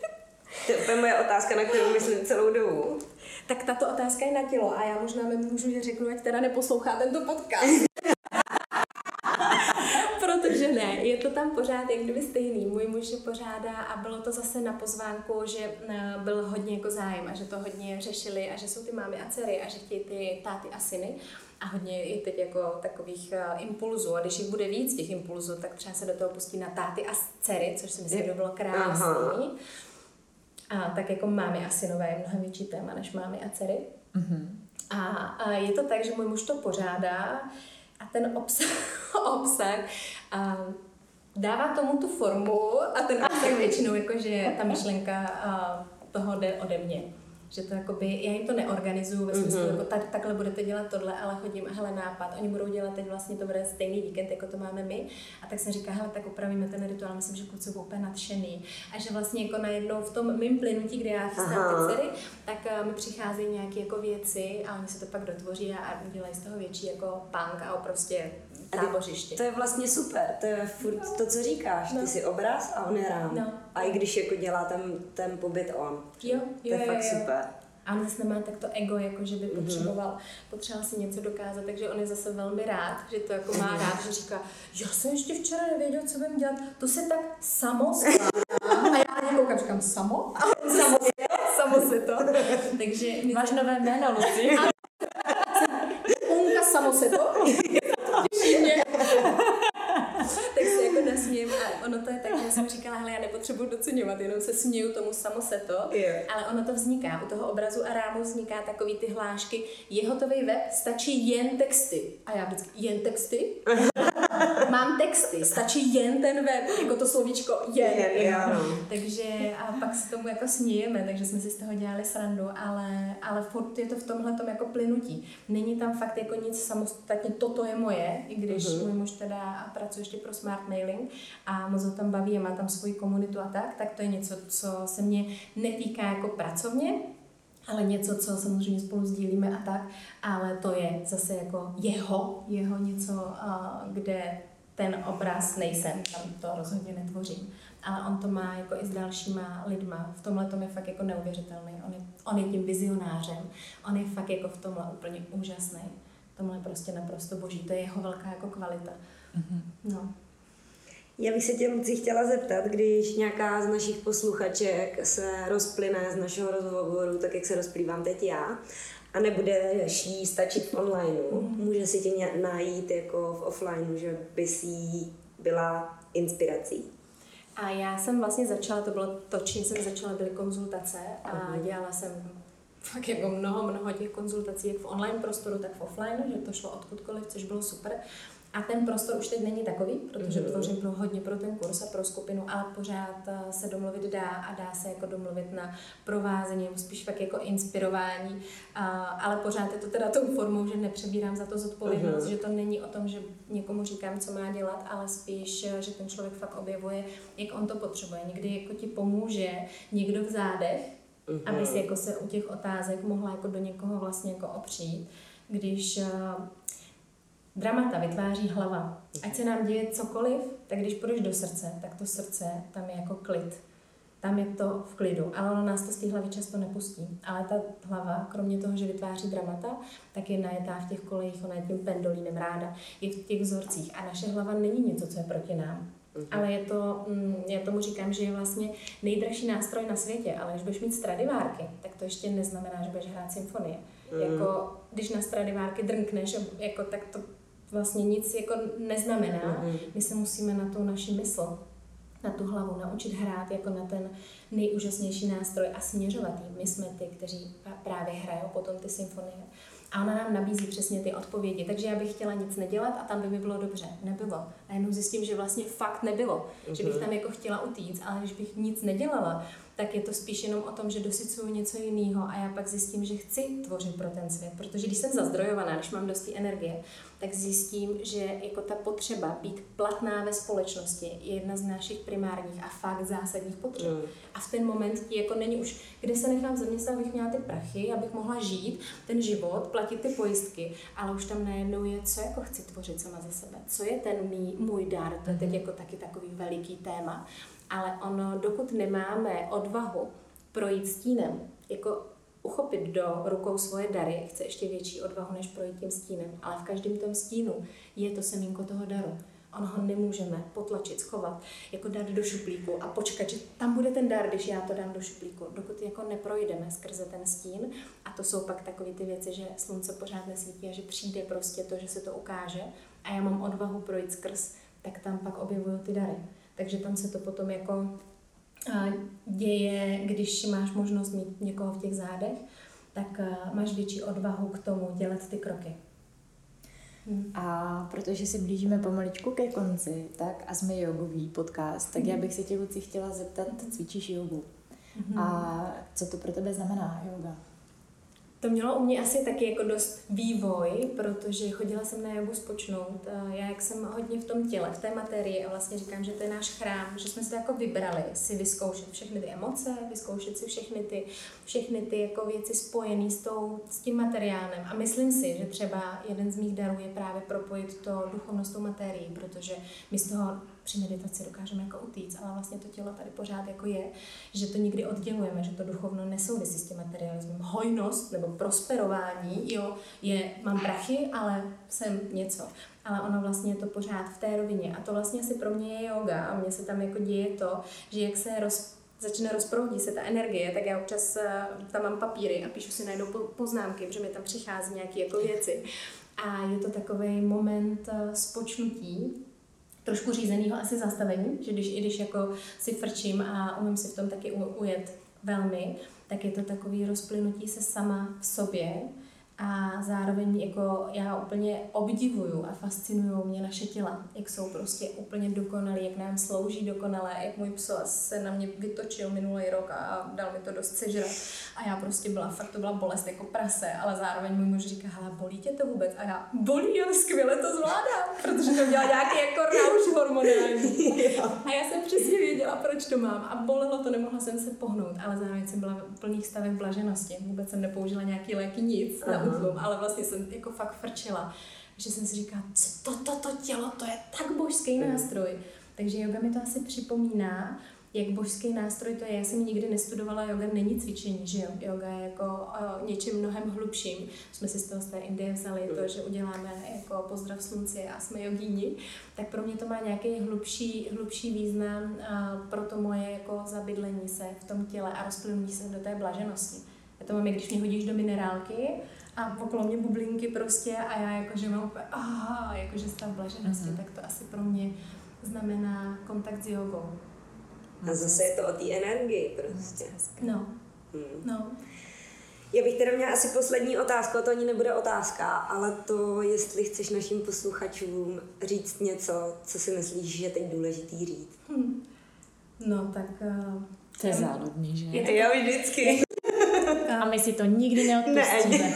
Speaker 1: To je úplně moje otázka, na kterou myslím celou dobu.
Speaker 5: Tak tato otázka je na tělo a já možná mi můžu, že řeknu, ať teda neposlouchá tento podcast. Protože ne, je to tam pořád jak kdyby stejný. Můj muž je pořádá a bylo to zase na pozvánku, že byl hodně jako zájem a že to hodně řešili a že jsou ty mámy a dcery a že chtějí ty táty a syny. A hodně je teď jako takových uh, impulzů. A když jich bude víc těch impulzů, tak třeba se do toho pustí na táty a dcery, což si myslím, že bylo krásný. A tak jako mámy a synové je mnohem větší téma než mámy a dcery. Mm-hmm. A, a je to tak, že můj muž to pořádá a ten obsah, obsah a dává tomu tu formu a ten obsah většinou jakože ta myšlenka a, toho jde ode mě že to jakoby, já jim to neorganizuju ve smyslu, mm-hmm. jako tak, takhle budete dělat tohle, ale chodím, hele nápad, oni budou dělat teď vlastně to bude stejný víkend, jako to máme my. A tak jsem říká, hele, tak upravíme ten rituál, myslím, že kluci jsou úplně nadšený. A že vlastně jako najednou v tom mým plynutí, kde já chystám ty dcery, tak mi přicházejí nějaké jako věci a oni se to pak dotvoří a, a udělají z toho větší jako punk a prostě tábořiště.
Speaker 1: To je vlastně super, to je furt to, co říkáš. No. Ty jsi obraz a on je rám. No. A i když jako dělá ten, ten pobyt on.
Speaker 5: Jo, jo,
Speaker 1: to je
Speaker 5: jo,
Speaker 1: fakt
Speaker 5: jo.
Speaker 1: super.
Speaker 5: A on zase nemá tak to ego, jako že by potřeboval, mm-hmm. potřeboval si něco dokázat, takže on je zase velmi rád, že to jako má rád, že říká, já jsem ještě včera nevěděl, co budem dělat, to se tak samo. A já na koukám, říkám, samo? A on samo se to, samo se to. Takže
Speaker 4: Máš nové jméno, Luci.
Speaker 5: Unka samo se to. Těší mě. tak se jako nasmějem a ono to je tak, že jsem říkala, hele, já nepotřebuji doceňovat, jenom se směju tomu samo se to,
Speaker 1: yeah.
Speaker 5: ale ono to vzniká, u toho obrazu a rámu vzniká takový ty hlášky, je hotový web, stačí jen texty. A já vždycky, jen texty? Mám texty, stačí jen ten web, jako to slovíčko jen.
Speaker 1: jen já, no.
Speaker 5: Takže a pak se tomu jako smějeme, takže jsme si z toho dělali srandu, ale, ale furt je to v tomhle jako plynutí. Není tam fakt jako nic samostatně, toto je moje, i když uh-huh. můj muž teda pracuje ještě pro smart mailing a moc ho tam baví a má tam svoji komunitu a tak, tak to je něco, co se mě netýká jako pracovně, ale něco, co samozřejmě spolu sdílíme a tak, ale to je zase jako jeho, jeho něco, kde ten obraz nejsem, tam to rozhodně netvořím. ale on to má jako i s dalšíma lidma. V tomhle tom je fakt jako neuvěřitelný. On je, on je tím vizionářem. On je fakt jako v tomhle úplně úžasný. Tomhle je prostě naprosto boží. To je jeho velká jako kvalita. Mm-hmm. No.
Speaker 1: Já bych se tě, Luci, chtěla zeptat, když nějaká z našich posluchaček se rozplyne z našeho rozhovoru, tak jak se rozplývám teď já, a nebude jí stačit v onlineu, může si tě najít jako v offlineu, že by si byla inspirací.
Speaker 5: A já jsem vlastně začala, to bylo to, čím jsem začala, byly konzultace a dělala jsem fakt jako mnoho, mnoho těch konzultací, jak v online prostoru, tak v offline, že to šlo odkudkoliv, což bylo super. A ten prostor už teď není takový, protože
Speaker 1: Mhm.
Speaker 5: tvořím pro, hodně pro ten kurz a pro skupinu, ale pořád eh, se domluvit dá a dá se jako domluvit na provázení, spíš fakt jako inspirování, a, ale pořád je to teda tou formou, že nepřebírám za to zodpovědnost,
Speaker 1: Mhm.
Speaker 5: že to není o tom, že někomu říkám, co má dělat, ale spíš, eh, že ten člověk fakt objevuje, jak on to potřebuje. Někdy jako ti pomůže někdo v zádech,
Speaker 1: Mhm.
Speaker 5: aby si jako se u těch otázek mohla jako do někoho vlastně jako opřít, když uh, dramata vytváří hlava. Ať se nám děje cokoliv, tak když půjdeš do srdce, tak to srdce, tam je jako klid. Tam je to v klidu, ale ono nás to z té hlavy často nepustí. Ale ta hlava, kromě toho, že vytváří dramata, tak je najetá v těch kolejích, ona je tím pendolínem ráda, je v těch vzorcích. A naše hlava není něco, co je proti nám. Ale je to, mm, já tomu říkám, že je vlastně nejdražší nástroj na světě, ale když budeš mít stradivárky, tak to ještě neznamená, že budeš hrát symfonie. Jako, když na stradivárky drnkneš, jako, tak to vlastně nic jako neznamená. My se musíme na tu naši mysl, na tu hlavu naučit hrát jako na ten nejúžasnější nástroj a směřovat jí. My jsme ty, kteří právě hrajou potom ty symfonie. A ona nám nabízí přesně ty odpovědi. Takže já bych chtěla nic nedělat a tam by mi bylo dobře. Nebylo. Najednou zjistím, že vlastně fakt nebylo. Že bych tam jako chtěla utíct, ale když bych nic nedělala, tak je to spíš jenom o tom, že dosycuju něco jiného a já pak zjistím, že chci tvořit pro ten svět. Protože když jsem zazdrojovaná, když mám dosti energie, tak zjistím, že jako ta potřeba být platná ve společnosti je jedna z našich primárních a fakt zásadních potřeb. A v ten moment ti jako není už, kde se nechám zaměstnat, abych měla ty prachy, abych mohla žít ten život, platit ty pojistky, ale už tam najednou je, co jako chci tvořit sama za sebe, co je ten mý, můj dar, to je teď jako taky takový veliký téma, ale ono, dokud nemáme odvahu projít stínem, jako uchopit do rukou svoje dary, chce ještě větší odvahu, než projít tím stínem. Ale v každém tom stínu je to semínko toho daru. Ono ho nemůžeme potlačit, schovat, jako dát do šuplíku a počkat, že tam bude ten dar, když já to dám do šuplíku, dokud jako neprojdeme skrze ten stín. A to jsou pak takové ty věci, že slunce pořád nesvítí a že přijde prostě to, že se to ukáže a já mám odvahu projít skrz, tak tam pak objevují ty dary. Takže tam se to potom jako děje, když máš možnost mít někoho v těch zádech, tak máš větší odvahu k tomu dělat ty kroky.
Speaker 4: A protože se blížíme pomaličku ke konci, tak a jsme jogový podcast, tak já bych se tě, Luci, chtěla zeptat, cvičíš jogu. A co to pro tebe znamená yoga?
Speaker 5: To mělo u mě asi taky jako dost vývoj, protože chodila jsem na jogu spočnout. Já jak jsem hodně v tom těle, v té materii a vlastně říkám, že to je náš chrám, že jsme si to jako vybrali, si vyzkoušet všechny ty emoce, vyzkoušet si všechny ty, všechny ty jako věci spojené s, tou, s tím materiálem. A myslím si, že třeba jeden z mých darů je právě propojit to duchovnost s tou materií, protože my z toho při meditaci dokážeme jako utíct, ale vlastně to tělo tady pořád jako je, že to nikdy oddělujeme, že to duchovno nesouvisí s tím materialismem. Hojnost nebo prosperování, jo, je, mám prachy, ale jsem něco. Ale ono vlastně je to pořád v té rovině. A to vlastně asi pro mě je yoga a mně se tam jako děje to, že jak se roz, začne rozproudit se ta energie, tak já občas eh, tam mám papíry a píšu si najednou po- poznámky, protože mi tam přichází nějaké jako věci. A je to takový moment eh, spočnutí, trošku řízeného asi zastavení, že když, i když jako si frčím a umím si v tom taky ujet velmi, tak je to takový rozplynutí se sama v sobě a zároveň jako já úplně obdivuju a fascinují mě naše těla, jak jsou prostě úplně dokonalý, jak nám slouží dokonale, jak můj psos se na mě vytočil minulý rok a dal mi to dost sežrat a já prostě byla, fakt to byla bolest jako prase, ale zároveň můj muž říká, hele, bolí tě to vůbec? A já, bolí, ale skvěle to zvládám, protože to měla nějaký jako rauš hormonální. A já jsem přesně věděla, proč to mám a bolelo to, nemohla jsem se pohnout, ale zároveň jsem byla v plných stavech blaženosti. Vůbec jsem nepoužila nějaký léky, nic útlum, ale vlastně jsem jako fakt frčela. Že jsem si říkala, co to, to, to tělo, to je tak božský nástroj. Takže yoga mi to asi připomíná jak božský nástroj to je. Já jsem nikdy nestudovala, yoga není cvičení, že jo? Yoga je jako o, něčím mnohem hlubším. Jsme si z toho z té Indie vzali to, že uděláme jako pozdrav slunci a jsme jogíni, tak pro mě to má nějaký hlubší, hlubší význam a pro to moje jako zabydlení se v tom těle a rozplynutí se do té blaženosti. Já to mám, když mě hodíš do minerálky a okolo mě bublinky prostě a já jakože mám úplně, aha, jakože stav blaženosti, mm-hmm. tak to asi pro mě znamená kontakt s jogou.
Speaker 1: A zase je to o té energii prostě.
Speaker 5: No,
Speaker 1: Hmm.
Speaker 5: no.
Speaker 1: Já bych teda měla asi poslední otázku, a to ani nebude otázka, ale to, jestli chceš našim posluchačům říct něco, co si myslíš, že je teď důležitý říct.
Speaker 5: Hm. No, tak... Uh,
Speaker 4: To je záludný, že?
Speaker 5: Je to
Speaker 1: Já vždycky.
Speaker 4: A my si to nikdy neodpustíme.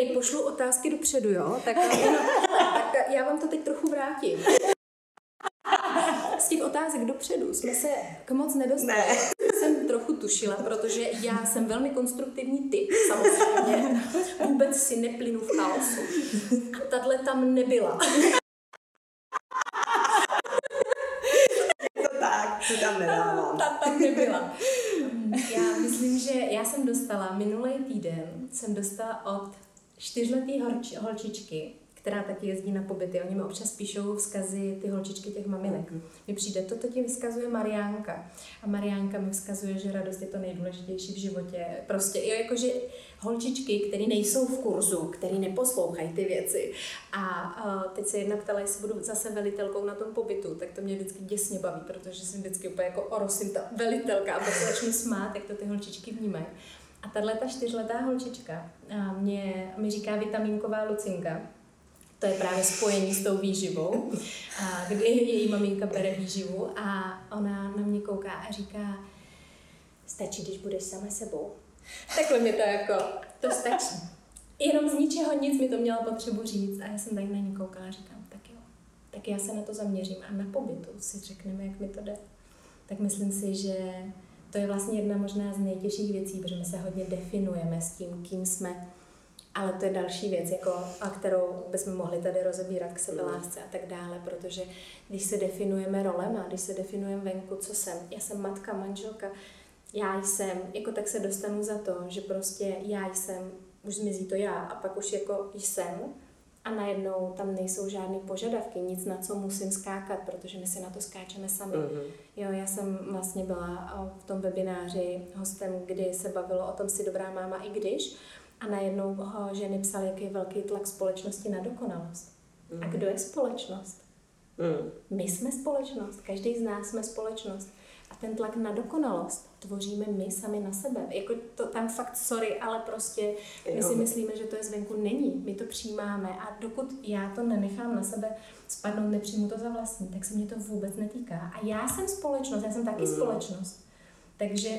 Speaker 5: Prej, pošlu otázky dopředu, jo? Tak, no, tak já vám to teď trochu vrátím. Z těch otázek dopředu jsme se k moc nedostali.
Speaker 1: Ne.
Speaker 5: Jsem trochu tušila, protože já jsem velmi konstruktivní typ, samozřejmě. Vůbec si neplynu v chaosu. A tahle tam nebyla.
Speaker 1: To tak, to tam nedávám.
Speaker 5: Ta tam nebyla. Já myslím, že já jsem dostala minulý týden, jsem dostala od čtyřletý horč, holčičky, která taky jezdí na pobyty. Oni mi občas píšou vzkazy ty holčičky těch maminek. Mi přijde, toto ti vyskazuje Mariánka. A Mariánka mi vzkazuje, že radost je to nejdůležitější v životě. Prostě, jo, jakože holčičky, které nejsou v kurzu, které neposlouchají ty věci. A, a teď se jedna ptala, jestli budu zase velitelkou na tom pobytu, tak to mě vždycky děsně baví, protože jsem vždycky úplně jako orosím ta velitelka a pak se začnu smát, jak to ty holčičky vnímají. A tahle ta čtyřletá holčička mě, mi říká vitamínková Lucinka, to je právě spojení s tou výživou, a kdy její maminka bere výživu a ona na mě kouká a říká, stačí, když budeš sama sebou. Takhle mi to jako, to stačí. Jenom z ničeho nic mi to měla potřebu říct a já jsem tak na ní koukala a říkám, tak jo, tak já se na to zaměřím a na pobytu si řekneme, jak mi to jde. Tak myslím si, že to je vlastně jedna možná z nejtěžších věcí, protože my se hodně definujeme s tím, kým jsme, ale to je další věc, jako, a kterou bychom mohli tady rozebírat k sebelásce a tak dále, protože když se definujeme rolema, když se definujeme venku, co jsem, já jsem matka, manželka, já jsem, jako tak se dostanu za to, že prostě já jsem, už zmizí to já a pak už jako jsem a najednou tam nejsou žádné požadavky, nic na co musím skákat, protože my si na to skáčeme sami.
Speaker 1: Mhm.
Speaker 5: Jo, já jsem vlastně byla o, v tom webináři hostem, kdy se bavilo o tom si dobrá máma i když a najednou ho ženy psaly, jaký je velký tlak společnosti na dokonalost. A kdo je společnost?
Speaker 1: Mm.
Speaker 5: My jsme společnost, každý z nás jsme společnost. A ten tlak na dokonalost tvoříme my sami na sebe. Jako to tam fakt sorry, ale prostě my
Speaker 1: Jo.
Speaker 5: si myslíme, že to je zvenku. Není. My to přijímáme a dokud já to nenechám na sebe spadnout, nepřijmu to za vlastní, tak se mě to vůbec netýká. A já jsem společnost, já jsem taky
Speaker 1: Mm.
Speaker 5: společnost. Takže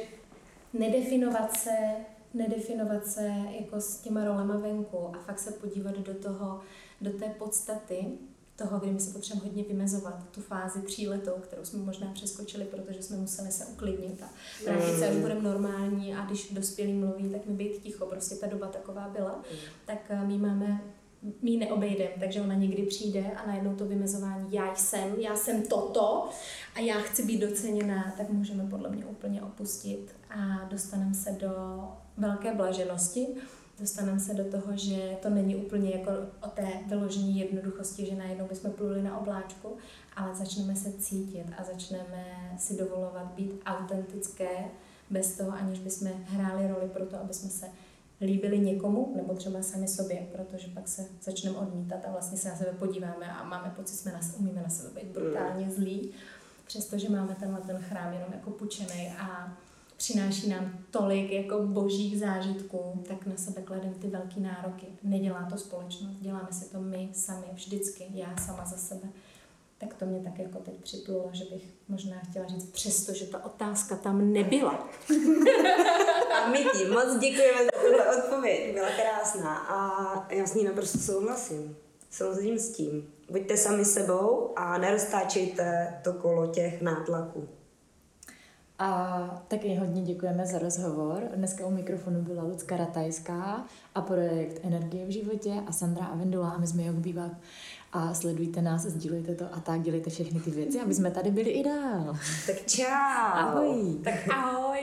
Speaker 5: nedefinovat se, nedefinovat se jako s těma rolema venku a fakt se podívat do toho, do té podstaty toho, kdy my se potřebujeme hodně vymezovat, tu fázi tříletou, kterou jsme možná přeskočili, protože jsme museli se uklidnit a vrátit se, až budeme normální a když dospělí mluví, tak mi být ticho, prostě ta doba taková byla, tak eh, my máme my neobejdem, takže ona někdy přijde a najednou to vymezování já jsem, já jsem toto a já chci být doceněná, tak můžeme podle mě úplně opustit a dostaneme se do velké blaženosti, dostaneme se do toho, že to není úplně jako o té vyložení jednoduchosti, že najednou bychom pluli na obláčku, ale začneme se cítit a začneme si dovolovat být autentické bez toho, aniž bychom hráli roli pro to, aby jsme se líbili někomu, nebo třeba sami sobě, protože pak se začneme odmítat a vlastně se na sebe podíváme a máme pocit, že jsme umíme na sebe být brutálně zlí, přestože máme tenhle ten chrám jenom jako pučený a přináší nám tolik jako božích zážitků, tak na sebe klademe ty velký nároky. Nedělá to společnost, děláme si to my sami, vždycky, já sama za sebe. Tak to mě tak jako teď připlulo, že bych možná chtěla říct, přesto, že ta otázka tam nebyla.
Speaker 1: A my ti moc děkujeme za tuhle odpověď, byla krásná a já s ní naprosto souhlasím. Souhlasím s tím. Buďte sami sebou a neroztáčejte to kolo těch nátlaků.
Speaker 4: A taky hodně děkujeme za rozhovor. Dneska u mikrofonu byla Lucka Ratajská a projekt Energie v životě a Sandra Avendula a my jsme Jog Bivák. A sledujte nás, sdílejte to a tak, dělejte všechny ty věci, aby jsme tady byli i dál.
Speaker 1: Tak čau.
Speaker 4: Ahoj.
Speaker 5: Tak ahoj.